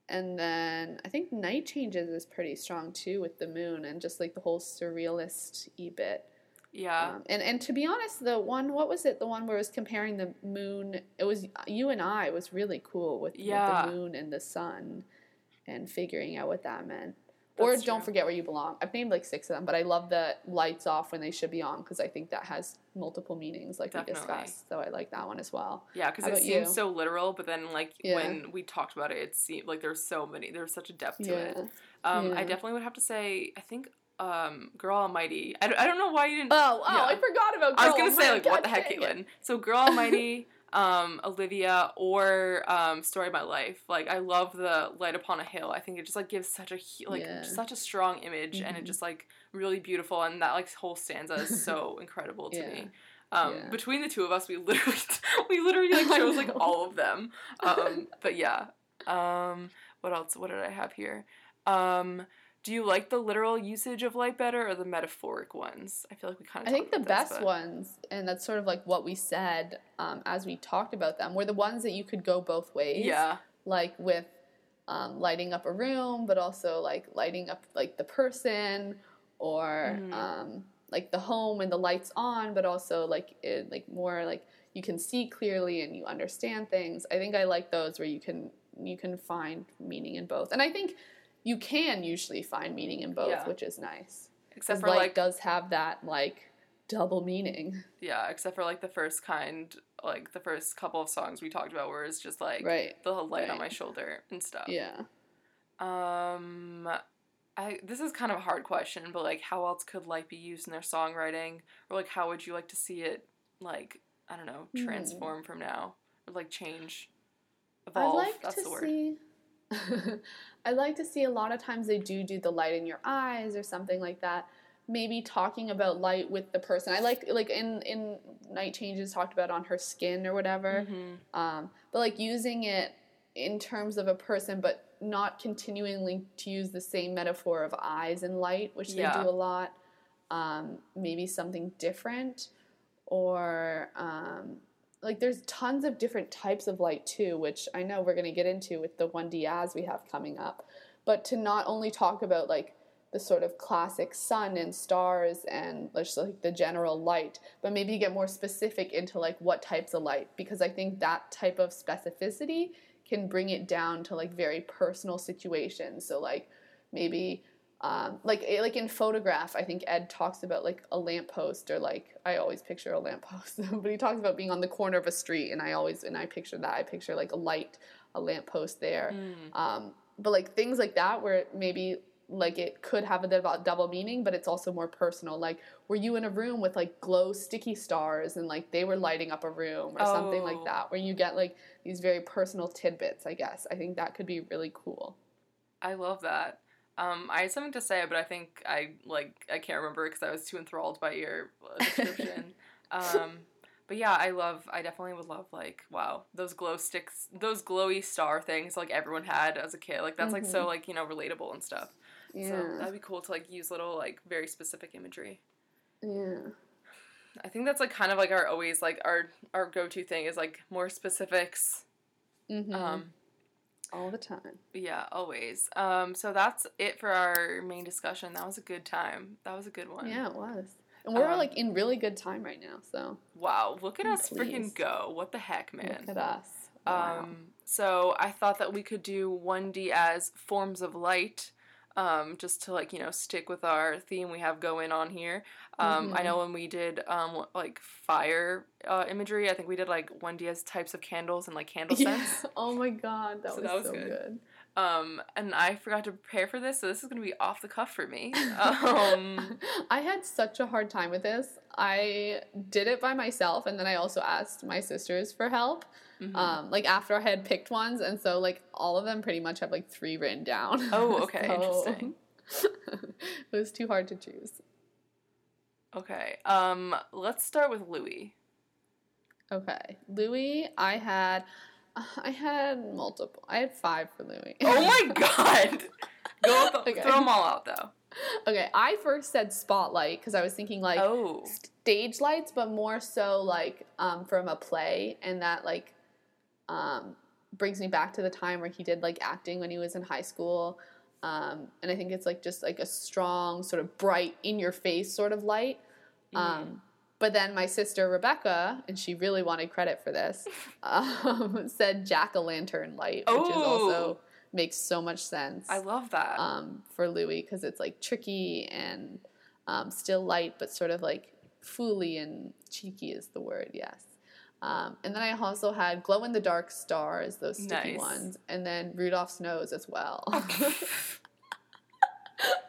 and then I think Night Changes is pretty strong too with the moon and just like the whole surrealist e bit. Yeah. Um, and and to be honest, the one what was it? The one where it was comparing the moon. It was you and I was really cool with, Yeah. with the moon and the sun, and figuring out what that meant. or That's don't true. forget where you belong. I've named like six of them, but I love the lights off when they should be on because I think that has multiple meanings, like Definitely. we discussed. So I like that one as well. Yeah, because it seems you? so literal, but then like Yeah. when we talked about it, it seemed like there's so many. There's such a depth to Yeah. it. Um, I definitely would have to say. I think um, Girl Almighty. I, don't- I don't know why you didn't. Oh, oh, Yeah. I forgot about. Girl I was gonna say like what the heck, it. Caitlin. So Girl Almighty, um, Olivia, or um, Story of My Life. Like I love the Light Upon a Hill. I think it just like gives such a like Yeah. such a strong image, and it Mhm. just like really beautiful. And that like whole stanza is so incredible to Yeah. me. Um, Yeah. Between the two of us, we literally we literally like chose like all of them. Um, but yeah. Um, what else? What did I have here? Um, do you like the literal usage of light better or the metaphoric ones? I feel like we kind of. I think the best ones, and that's sort of like what we said um, as we talked about them, were the ones that you could go both ways. Yeah. Like with um, lighting up a room, but also like lighting up like the person or Mhm. um, like the home and the lights on, but also like it, like more like you can see clearly and you understand things. I think I like those where you can you can find meaning in both, and I think you can usually find meaning in both, Yeah. which is nice. Except for light like does have that like double meaning, yeah, except for like the first kind, like the first couple of songs we talked about, where it's just like right? the light on my shoulder and stuff. Yeah. Um, I this is kind of a hard question, but like, how else could light be used in their songwriting, or like, how would you like to see it, like, I don't know, Hmm. transform from now, or like change, I'd evolve? like That's to the word. see. I'd like to see a lot of times they do do the light in your eyes or something like that. Maybe talking about light with the person. I like like in in Night Changes talked about on her skin or whatever. Mhm. Um, but like using it in terms of a person, but not continually to use the same metaphor of eyes and light, which they do a lot. Um, maybe something different, or um, like there's tons of different types of light too, which I know we're going to get into with the 1D as we have coming up. But to not only talk about like the sort of classic sun and stars and just like the general light, but maybe get more specific into like what types of light because I think that type of specificity can bring it down to like very personal situations. So like maybe um, like eh, like in photograph, I think Ed talks about like a lamppost or like I always picture a lamppost, but he talks about being on the corner of a street, and I always and I picture that I picture like a light, a lamppost there. Mm. Um, but like things like that where maybe like it could have a double, double meaning, but it's also more personal. Like, were you in a room with like glow sticky stars and like they were lighting up a room or something like Oh. that, where you get like these very personal tidbits, I guess. I think that could be really cool. I love that. Um, I had something to say, but I think I like I can't remember because I was too enthralled by your uh, description. um, but yeah, I love. I definitely would love like wow those glow sticks, those glowy star things like everyone had as a kid. Like that's like so like you know relatable and stuff. Yeah. So that'd be cool to like use little like very specific imagery. yeah. I think that's like kind of like our always like our our go to thing is like more specifics. hmm Um, All the time. Yeah, always. Um, so that's it for our main discussion. That was a good time. That was a good one. Yeah, it was. And we're Um, like in really good time right now, so Wow, look at I'm us freaking go. What the heck, man? look at us. Wow. Um, so I thought that we could do 1D as forms of light. Um, just to like you know stick with our theme we have going on here. Um, I Mhm. know when we did um like fire uh, imagery, I think we did like 1D as types of candles and like candle yeah. scents. Oh my god, that So was that was so good. good. Um, and I forgot to prepare for this, so this is gonna be off the cuff for me. Um, I had such a hard time with this. I did it by myself, and then I also asked my sisters for help. mhm. Um, like after I had picked ones, and so like all of them pretty much have like three written down. Oh, okay, So, interesting. it was too hard to choose. Okay. Um, let's start with Louis. Okay, Louis, I had, I had multiple. I had five for Louis. Oh my god! Go the, Okay. throw them all out though. Okay, I first said spotlight because I was thinking like oh. stage lights, but more so like um, from a play, and that like um, brings me back to the time where he did like acting when he was in high school. Um, and I think it's like just like a strong, sort of bright, in your face sort of light. Mm. Um, but then my sister Rebecca, and she really wanted credit for this, um, said jack o' lantern light, which is Oh. also makes so much sense I love that. um, for Louis because it's like tricky and um, still light, but sort of like fooly and cheeky is the word, yes. Um, and then I also had glow in the dark stars, those sticky Nice. ones, and then Rudolph's nose as well.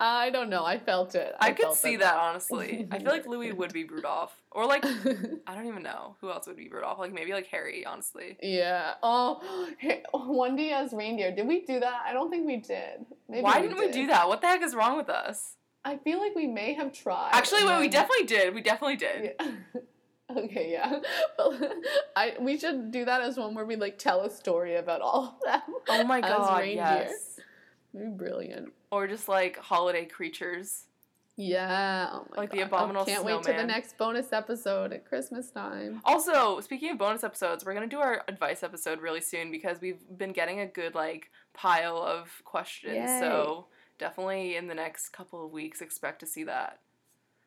I don't know. I felt it. I, could see it. that honestly. I feel like Louis would be Rudolph, or like I don't even know who else would be Rudolph. Like maybe like Harry, honestly. yeah. Oh, one day as reindeer. Did we do that? I don't think we did. Maybe Why didn't we do that? What the heck is wrong with us? I feel like we may have tried. Actually, wait, we definitely did. We definitely did. Yeah. okay, yeah. I we should do that as one where we like tell a story about all of them. Oh my as god, reindeer. yes. Be brilliant. Or just like holiday creatures. Yeah. Oh my Like the abominable I can't wait to the next bonus episode at Christmas time. Also, speaking of bonus episodes, we're gonna do our advice episode really soon because we've been getting a good like pile of questions. Yay. So definitely in the next couple of weeks, expect to see that.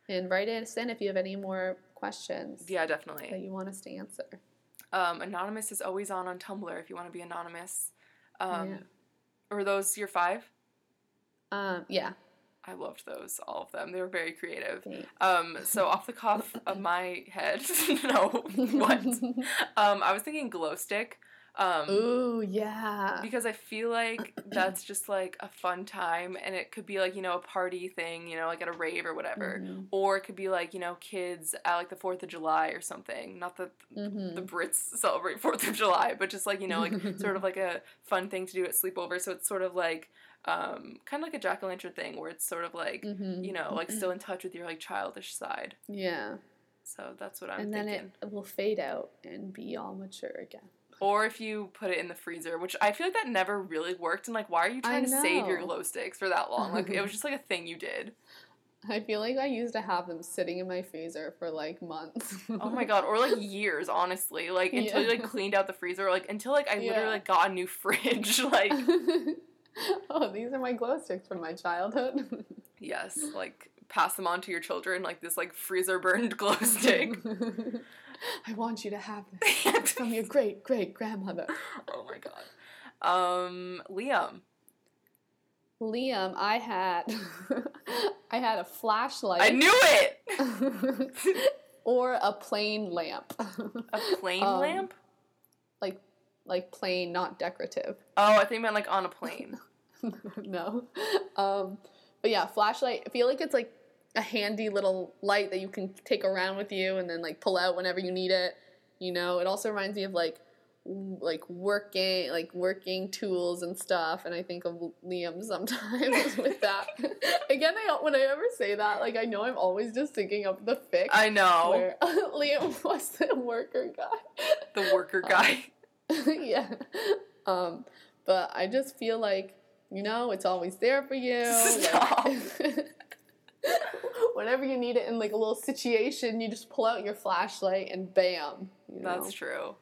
And write us in if you have any more questions Yeah, definitely. that you want us to answer. Um, anonymous is always on on Tumblr if you want to be anonymous. Um, Yeah. Were those your five? Um, yeah. I loved those, all of them. They were very creative. Um, so off the cuff of my head, no, what? Um, I was thinking glow stick. Um, Ooh, yeah. because I feel like that's just like a fun time, and it could be like you know a party thing, you know, like at a rave or whatever, Mhm. or it could be like you know kids at like the Fourth of July or something. Not that Mhm. the Brits celebrate Fourth of July, but just like you know like sort of like a fun thing to do at sleepover. So it's sort of like um, kind of like a jack o' lantern thing, where it's sort of like Mhm. you know like still in touch with your like childish side. Yeah. So that's what I'm and then thinking. it will fade out and be all mature again. Or if you put it in the freezer, which I feel like that never really worked. And like, why are you trying to save your glow sticks for that long? Like, it was just like a thing you did. I feel like I used to have them sitting in my freezer for like months. Oh my god, or like years, honestly. Like until you like cleaned out the freezer, or like until like I Yeah. literally like got a new fridge. like, oh, these are my glow sticks from my childhood. yes, like pass them on to your children, like this like freezer burned glow stick. I want you to have this from your great great grandmother. oh my god. Um, Liam. Liam, I had I had a flashlight I knew it. or a plain lamp. A plain Um, lamp. Like plain, not decorative. Oh, I think I meant like on a plane. no. Um, but yeah, flashlight. I feel like it's like a handy little light that you can take around with you and then like pull out whenever you need it. You know, it also reminds me of like like working like working tools and stuff and i think of liam sometimes with that again I, when i ever say that like i know i'm always just thinking of the fix I know where liam was the worker guy the worker guy. yeah. Um, but I just feel like, you know, it's always there for you. Stop. Like, whenever you need it in like a little situation, you just pull out your flashlight and bam. You know? That's true.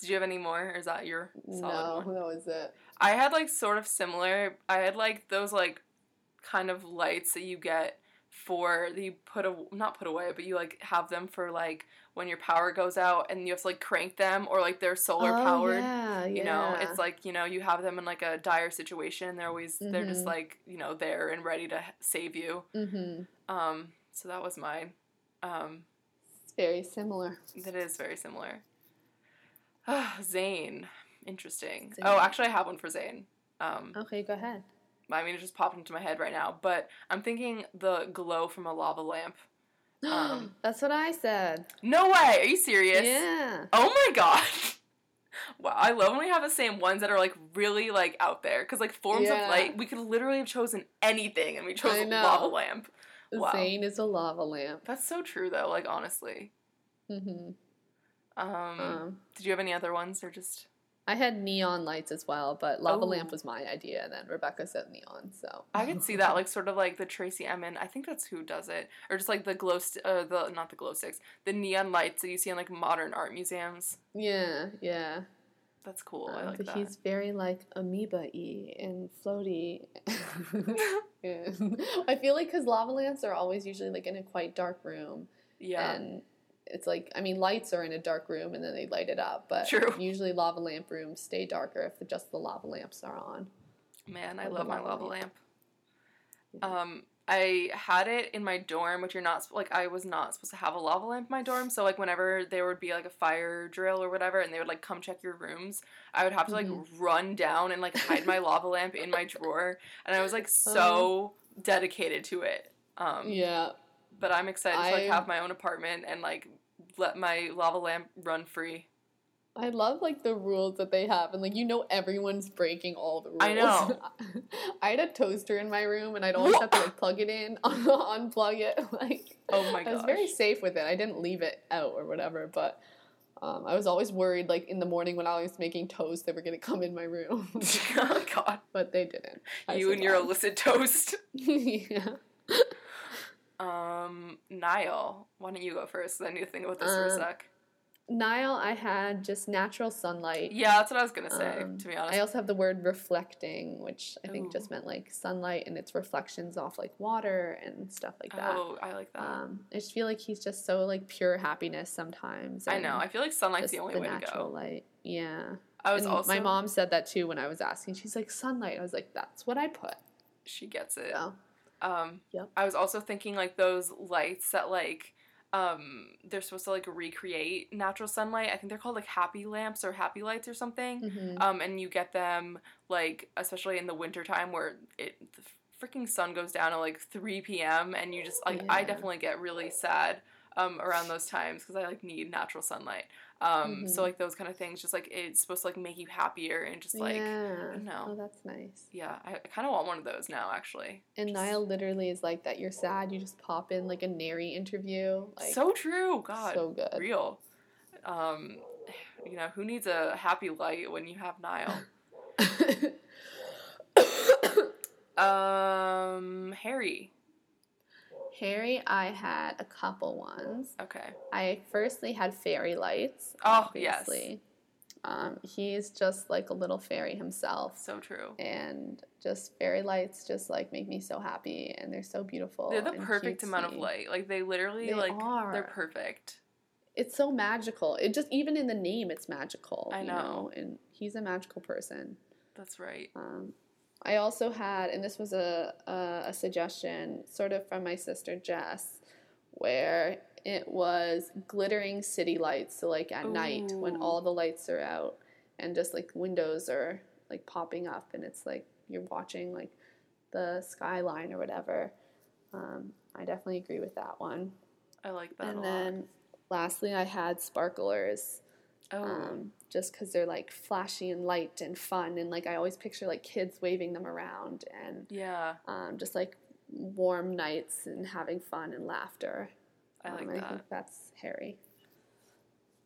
Did you have any more, or is that your solid No, one? that was it. I had like sort of similar. I had like those like kind of lights that you get for you put a not put away, but you like have them for like when your power goes out and you have to like crank them or like they're solar powered. Oh, yeah, You know, it's like you know you have them in like a dire situation. They're always they're just Mhm. like you know there and ready to save you. mm-hmm. Um, so that was mine. Um, It's very similar. That is very similar. Ah, Zayn. Interesting. Zayn. Oh, actually, I have one for Zayn. Um, Okay, go ahead. I mean, it just popped into my head right now, but I'm thinking the glow from a lava lamp. Um, That's what I said. No way! Are you serious? Yeah. Oh my god! Wow, I love when we have the same ones that are like really like out there because like forms Yeah. of light, we could literally have chosen anything, and we chose a lava lamp. Wow. Zayn is a lava lamp. That's so true, though. Like honestly. hmm Um, Um, did you have any other ones, or just? I had neon lights as well, but lava Oh. lamp was my idea, and then Rebecca said neon. So I could see that, like sort of like the Tracey Emin. I think that's who does it, or just like the glow, st- uh, the not the glow sticks, the neon lights that you see in like modern art museums. yeah, yeah. That's cool. I Um, like but that. he's very like amoeba y and floaty. I feel like because lava lamps are always usually like in a quite dark room, yeah, and it's like I mean lights are in a dark room and then they light it up, but True. usually lava lamp rooms stay darker if the, just the lava lamps are on. man, I love love my lava lava lamp. lamp. Um, I had it in my dorm, which you're not like I was not supposed to have a lava lamp in my dorm. So like whenever there would be like a fire drill or whatever, and they would like come check your rooms, I would have to like Mhm. run down and like hide my lava lamp in my drawer, and I was like so dedicated to it. Um, Yeah, but I'm excited to like have my own apartment and like let my lava lamp run free. I love like the rules that they have, and like you know everyone's breaking all the rules. I know. I had a toaster in my room, and I'd always have to like plug it in, unplug it. Like Oh my god, I was very safe with it. I didn't leave it out or whatever, but um, I was always worried, like in the morning when I was making toast, they were gonna come in my room, oh god, but they didn't. I you and your illicit toast. yeah. Um, Niall, why don't you go first? I need to think about this for a Um, sec. Niall, I had just natural sunlight. Yeah, that's what I was gonna say. Um, to be honest, I also have the word reflecting, which I think Ooh. just meant like sunlight and its reflections off like water and stuff like that. oh, I like that. Um, I just feel like he's just so like pure happiness sometimes. I know. I feel like sunlight's the only way to natural go. light. Yeah. I was And also my mom said that too when I was asking. She's like sunlight. I was like, that's what I put. She gets it. So Um, Yep. I was also thinking like those lights that like um they're supposed to like recreate natural sunlight. I think they're called like happy lamps or happy lights or something. mhm. Um, and you get them like especially in the wintertime where it the freaking sun goes down at like 3 p.m. and you just like I definitely get really sad um around those times because I like need natural sunlight. Um, so Mhm. like those kind of things, just like it's supposed to like make you happier and just like yeah. don't know. Oh, that's nice. yeah, I, I kind of want one of those now actually. And Just- Niall literally is like that. You're sad. You just pop in like a Nary interview. Like so true, God, so good. real. Um, you know, who needs a happy light when you have Niall? um, Harry. Harry, I had a couple ones. Okay. I firstly had fairy lights. Oh, yes. obviously. Um, he's just like a little fairy himself. So true. and just fairy lights just like make me so happy and they're so beautiful. They're the perfect amount of light. Like they literally They like are. they're perfect. It's so magical. It just even in the name it's magical. I you know. And he's a magical person. That's right. Um, I also had, and this was a, a a suggestion sort of from my sister Jess, where it was glittering city lights. So like at night when all the lights are out and just like windows are like popping up and it's like you're watching like the skyline or whatever. Um, I definitely agree with that one. I like that and then lastly, I had sparklers oh, um, just because they're like flashy and light and fun and like i always picture like kids waving them around and yeah, um, just like warm nights and having fun and laughter I like um, that. i think that's harry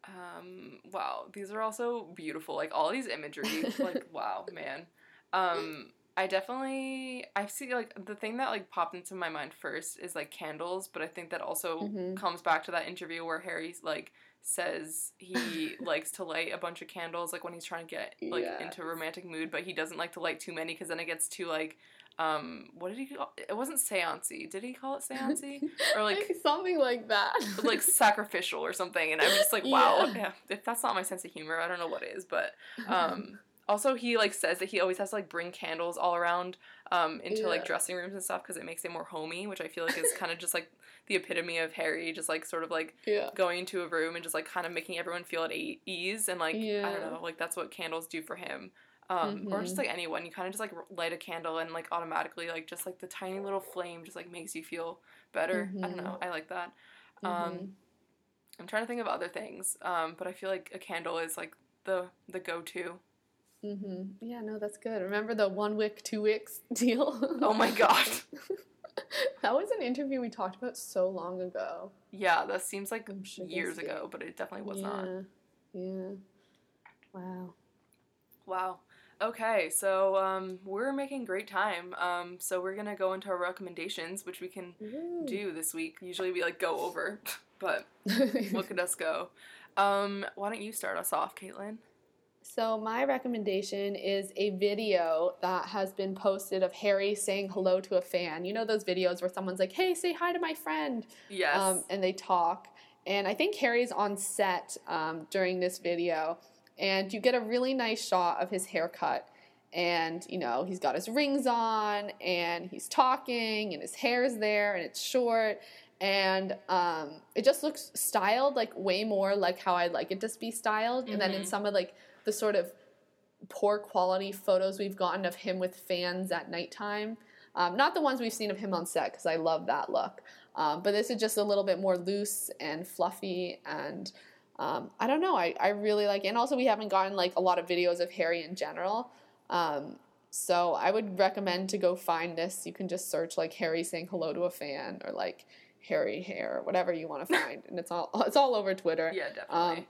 Um, wow, these are also beautiful. Like all these imagery, like wow, man. Um, I definitely I see like the thing that like popped into my mind first is like candles, but I think that also Mhm. comes back to that interview where harry's like says he likes to light a bunch of candles like when he's trying to get like into a romantic mood, but he doesn't like to light too many because then it gets too like um what did he call it wasn't seancey. Did he call it seancey? Or like something like that like sacrificial or something and i'm just like wow Yeah. yeah, if that's not my sense of humor i don't know what is but um also he like says that he always has to like bring candles all around um into like dressing rooms and stuff because it makes it more homey which i feel like is kind of just like the epitome of harry just like sort of like yeah. going into a room and just like kind of making everyone feel at ease and like i don't know like that's what candles do for him. Um, or just Mhm. like anyone you kind of just like light a candle and like automatically like just like the tiny little flame just like makes you feel better. I don't know i like that. Um Mhm. I'm trying to think of other things, um, but I feel like a candle is like the the go to. Mhm. yeah no that's good remember the one wick two wicks deal Oh my god. that was an interview we talked about so long ago Yeah, that seems like sure years ago, but it definitely was yeah not. yeah wow Wow. Okay, so um, we're making great time. Um, so we're gonna go into our recommendations, which we can Woo. do this week. Usually we like go over, but look at us go. Um, why don't you start us off, Caitlin? So, my recommendation is a video that has been posted of Harry saying hello to a fan. You know those videos where someone's like, hey, say hi to my friend, Yes. um, and they talk. And I think Harry's on set um, during this video, and you get a really nice shot of his haircut. And, you know, he's got his rings on, and he's talking, and his hair's there, and it's short. And um, it just looks styled like way more like how I'd like it to be styled. And then in Mhm. some of like the sort of poor quality photos we've gotten of him with fans at nighttime. Um, not the ones we've seen of him on set because I love that look. Um, but this is just a little bit more loose and fluffy and um, I don't know. I, I really like it. And also we haven't gotten like a lot of videos of Harry in general. Um, so I would recommend to go find this. You can just search like Harry saying hello to a fan or like Harry hair or whatever you want to find. and it's all it's all over Twitter. yeah, definitely.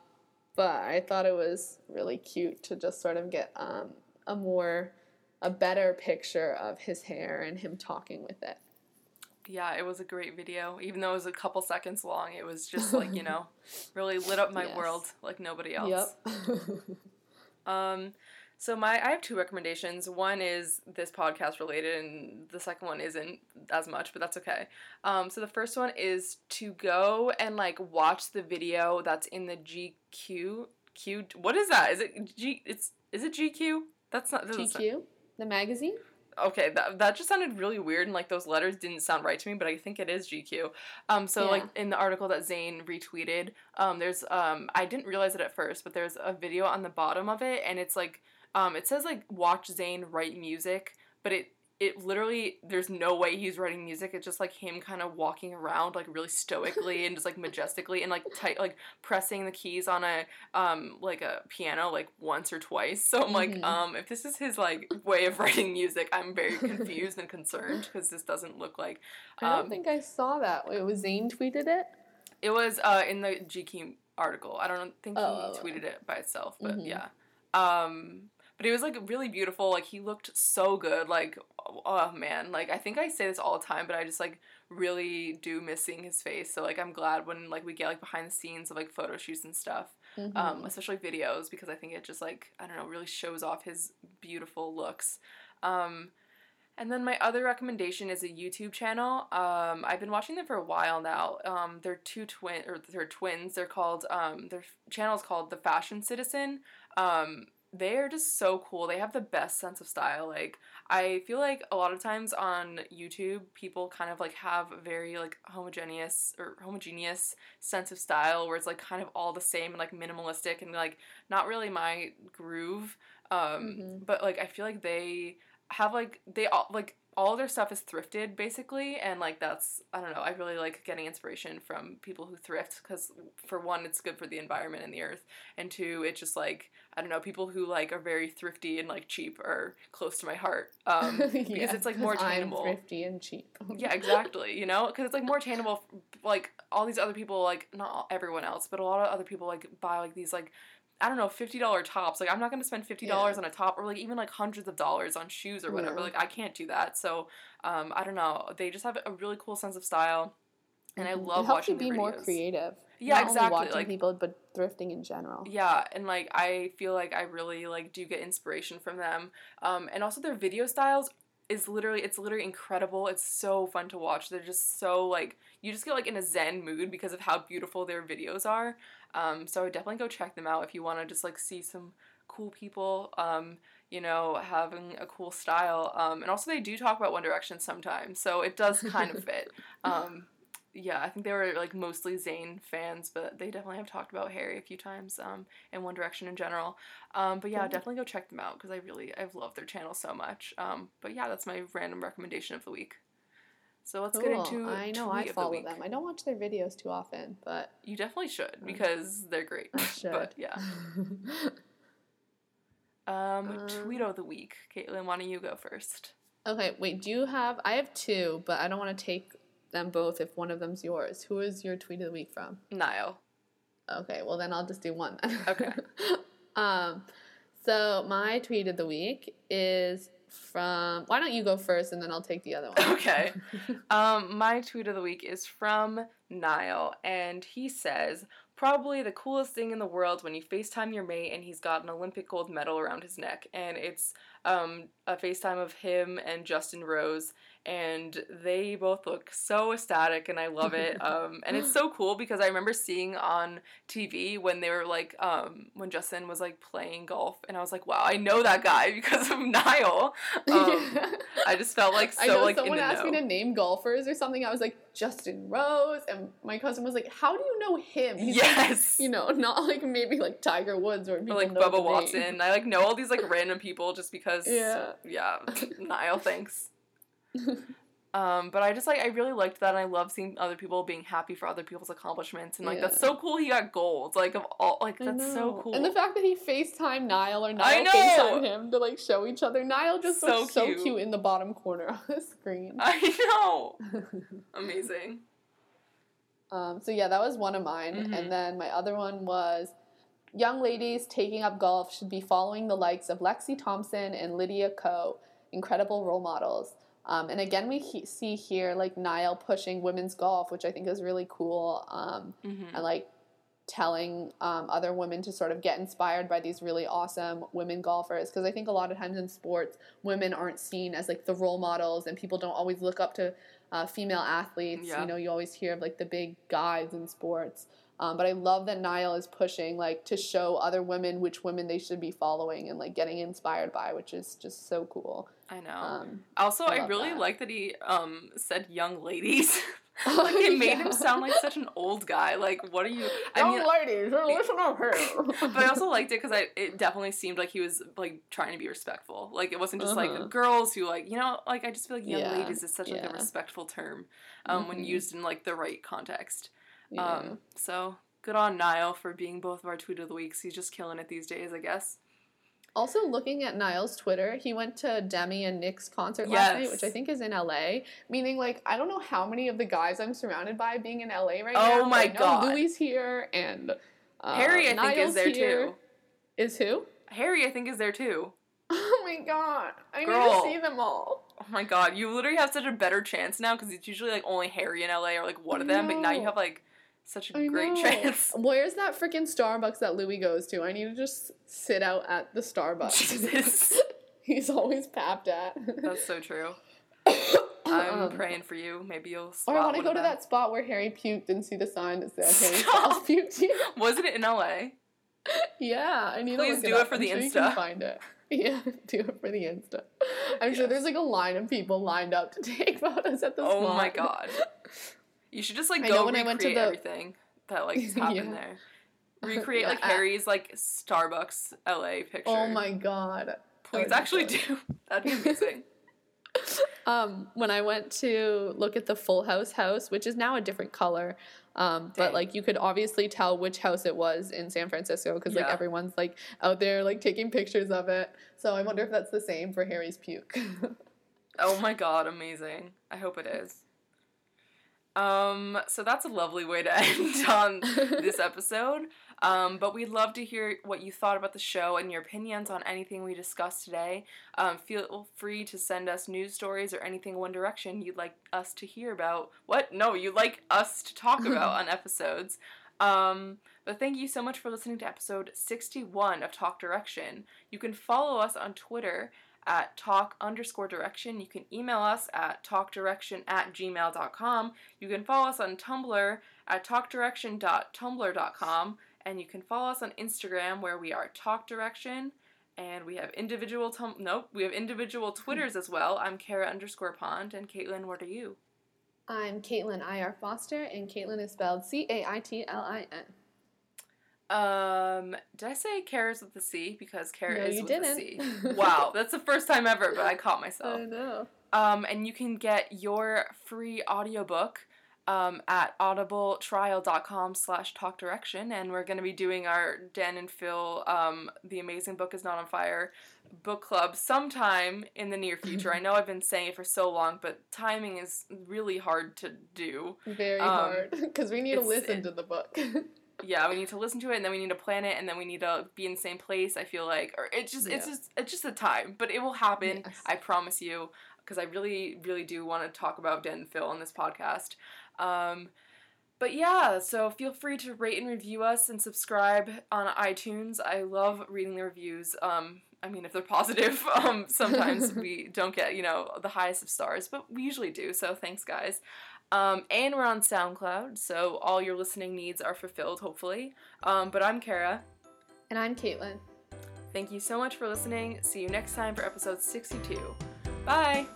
But I thought it was really cute to just sort of get um, a more, a better picture of his hair and him talking with it. yeah, it was a great video. Even though it was a couple seconds long, it was just like, you know, really lit up my Yes. world like nobody else. Yep. Um, so my I have two recommendations. One is this podcast related, and the second one isn't as much, but that's okay. Um, so the first one is to go and like watch the video that's in the GQ. Q. What is that? Is it G? It's is it GQ? That's not. that sound- GQ, the magazine. okay that, that just sounded really weird and like those letters didn't sound right to me but i think it is gq um so like in the article that zayn retweeted um there's um i didn't realize it at first but there's a video on the bottom of it and it's like um it says like watch zayn write music but it it literally there's no way he's writing music it's just like him kind of walking around like really stoically and just like majestically and like tight like pressing the keys on a um like a piano like once or twice so i'm like Mhm. um if this is his like way of writing music i'm very confused and concerned because this doesn't look like I don't Um, think I saw that. It was Zayn tweeted it. it was uh in the gq article i don't think he Oh, okay. tweeted it by itself but Mhm. yeah um but it was like really beautiful like he looked so good like oh man like i think i say this all the time but i just like really do miss seeing his face so like i'm glad when like we get like behind the scenes of like photo shoots and stuff Mhm. um, especially videos because I think it just like I don't know really shows off his beautiful looks. Um, and then my other recommendation is a YouTube channel. Um, I've been watching them for a while now. Um, they're two twin or they're twins. They're called um, their channel is called The Fashion Citizen. Um, they are just so cool. They have the best sense of style. Like I feel like a lot of times on YouTube, people kind of like have very like homogeneous or homogeneous sense of style where it's like kind of all the same and like minimalistic and like not really my groove. Um, Mhm. but like I feel like they have like they all like all their stuff is thrifted basically and like that's i don't know i really like getting inspiration from people who thrift because for one it's good for the environment and the earth and two it's just like i don't know people who like are very thrifty and like cheap are close to my heart um because Yeah, it's like more tangible I'm thrifty and cheap. yeah exactly you know because it's like more tangible like all these other people like not everyone else but a lot of other people like buy like these like I don't know, fifty dollar tops. Like I'm not gonna spend fifty dollars on a top or like even like hundreds of dollars on shoes or whatever. Yeah. Like I can't do that. So um, I don't know. They just have a really cool sense of style, and I Mhm. love it helps watching you be more creative. Yeah, Not exactly, Only watching like- people, but thrifting in general. Yeah, and like I feel like I really like do get inspiration from them. Um, and also their video styles is literally it's literally incredible. It's so fun to watch. They're just so like you just get like in a zen mood because of how beautiful their videos are. Um, so I would definitely go check them out if you want to just like see some cool people. Um, you know, having a cool style. Um, and also they do talk about One Direction sometimes, so it does kind of fit. Um, yeah, I think they were like mostly Zayn fans, but they definitely have talked about Harry a few times um, and One Direction in general. Um, but yeah, definitely go check them out because I really I've loved their channel so much. Um, but yeah, that's my random recommendation of the week. So let's get into I know I of the follow them. I don't watch their videos too often, but You definitely should because they're great. I should. But yeah, um, Um, tweet of the week. Caitlin, why don't you go first? okay, wait. Do you have? I have two, but I don't want to take them both if one of them's yours. Who is your tweet of the week from? Niall. Okay, well then I'll just do one. Then. Okay. um, so my tweet of the week is from. Why don't you go first, and then I'll take the other one. Okay. Um, my tweet of the week is from Niall, and he says, Probably the coolest thing in the world when you FaceTime your mate and he's got an Olympic gold medal around his neck. And it's um, a FaceTime of him and Justin Rose, and they both look so ecstatic, and I love it. um, and it's so cool because I remember seeing on TV when they were like, um, when Justin was like playing golf, and I was like, wow, I know that guy because of Niall. Um, I just felt like so I know like someone asked me to name golfers or something. I was like Justin Rose, and my cousin was like, "How do you know him?" He's like, yes. you know, not like maybe like Tiger Woods or or like Bubba. Watson. I like know all these like random people just because Yeah. yeah. Niall, thanks. Um, but I just like I really liked that and I love seeing other people being happy for other people's accomplishments and like that's so cool he got gold. Like of all like that's so cool. And the fact that he FaceTime Niall or Niall! FaceTime him to like show each other. Niall just So looks so cute. cute in the bottom corner of the screen. I know. Amazing. um, so yeah, that was one of mine. Mhm. And then my other one was young ladies taking up golf should be following the likes of Lexi Thompson and Lydia Ko, incredible role models. Um, and again, we he- see here like Niall pushing women's golf, which I think is really cool. Um, Mm-hmm. and like telling um, other women to sort of get inspired by these really awesome women golfers because i think a lot of times in sports women aren't seen as like the role models and people don't always look up to uh, female athletes Yeah. you know you always hear of like the big guys in sports um, but i love that niall is pushing like to show other women which women they should be following and like getting inspired by which is just so cool I know. um, also, I I, really that. like that he um said young ladies. like it made Yeah. him sound like such an old guy. Like, what are you? I Young mean, ladies, listen up here. but I also liked it because I it definitely seemed like he was like trying to be respectful. Like it wasn't just Uh-huh. like girls who like you know like I just feel like young Yeah, ladies is such like a respectful term um, when Mhm. used in like the right context. Yeah. Um, so good on Niall for being both of our tweet of the weeks. He's just killing it these days, I guess. Also, looking at Niall's Twitter, he went to Demi and Nick's concert last night, which I think is in LA. Meaning, like, I don't know how many of the guys I'm surrounded by being in LA right Oh now. Oh my God. Louis here and uh, Harry, I think, is there too. Is who? Harry, I think, is there too. Oh my god! I Girl. need to see them all. Oh my god, you literally have such a better chance now because it's usually like only Harry in LA or like one of them, but now you have like such a I great know. chance. Where's that freaking Starbucks that Louis goes to? I need to just sit out at the Starbucks. Jesus. He's always papped at. That's so true. I'm Um, praying for you. Maybe you'll. Or I want to go to that spot where Harry puked and see the sign that said Harry. Styles puked here. Wasn't it in LA? Yeah, I need Please to look do it, it for I'm the sure You Insta. can find it. Yeah, do it for the Insta. I'm sure there's like a line of people lined up to take photos at the Oh spot. my god. You should just like go when I recreate went to the- everything that like happened Yeah. there. Recreate Yeah, like Harry's like Starbucks LA picture. Oh my god. Please actually good. do. That'd be amazing. Um, when I went to look at the Full House house, which is now a different color, um, but like you could obviously tell which house it was in San Francisco because like everyone's like out there like taking pictures of it. So I wonder if that's the same for Harry's puke. Oh my god, amazing. I hope it is. Um, so that's a lovely way to end on this episode. Um, but we'd love to hear what you thought about the show and your opinions on anything we discussed today. Um, feel free to send us news stories or anything One Direction you'd like us to hear about. What? No, you'd like us to talk about on episodes. Um, but thank you so much for listening to episode 61 of Talk Direction. You can follow us on Twitter at talk underscore direction. You can email us at talkdirection at gmail.com. You can follow us on Tumblr at talkdirection.tumblr.com. And you can follow us on Instagram where we are Talk Direction. And we have individual tum- nope, we have individual Twitters as well. I'm Kara underscore pond and Caitlin, what are you? I'm Caitlin I.R. Foster, and Caitlin is spelled C A I T L I N. Um, did I say Kara's with the C? Because Kara No, is with didn't. the C. Wow, that's the first time ever, but I caught myself. I know. Um, and you can get your free audiobook um, at audibletrial.com slash talk direction. And we're going to be doing our Dan and Phil, um, The Amazing Book is Not on Fire book club sometime in the near future. I know I've been saying it for so long, but timing is really hard to do. Very Um, hard because we need to listen it- to the book. Yeah, we need to listen to it, and then we need to plan it, and then we need to be in the same place. I feel like, or it's just, it's just, it's just a time, but it will happen. Yes. I promise you, because I really, really do want to talk about Dan and Phil on this podcast. Um, but yeah, so feel free to rate and review us and subscribe on iTunes. I love reading the reviews. Um, I mean, if they're positive, um, sometimes we don't get, you know, the highest of stars, but we usually do. So thanks, guys. Um, and we're on SoundCloud, so all your listening needs are fulfilled, hopefully. Um, but I'm Kara. and I'm Caitlin. Thank you so much for listening. See you next time for episode 62. Bye!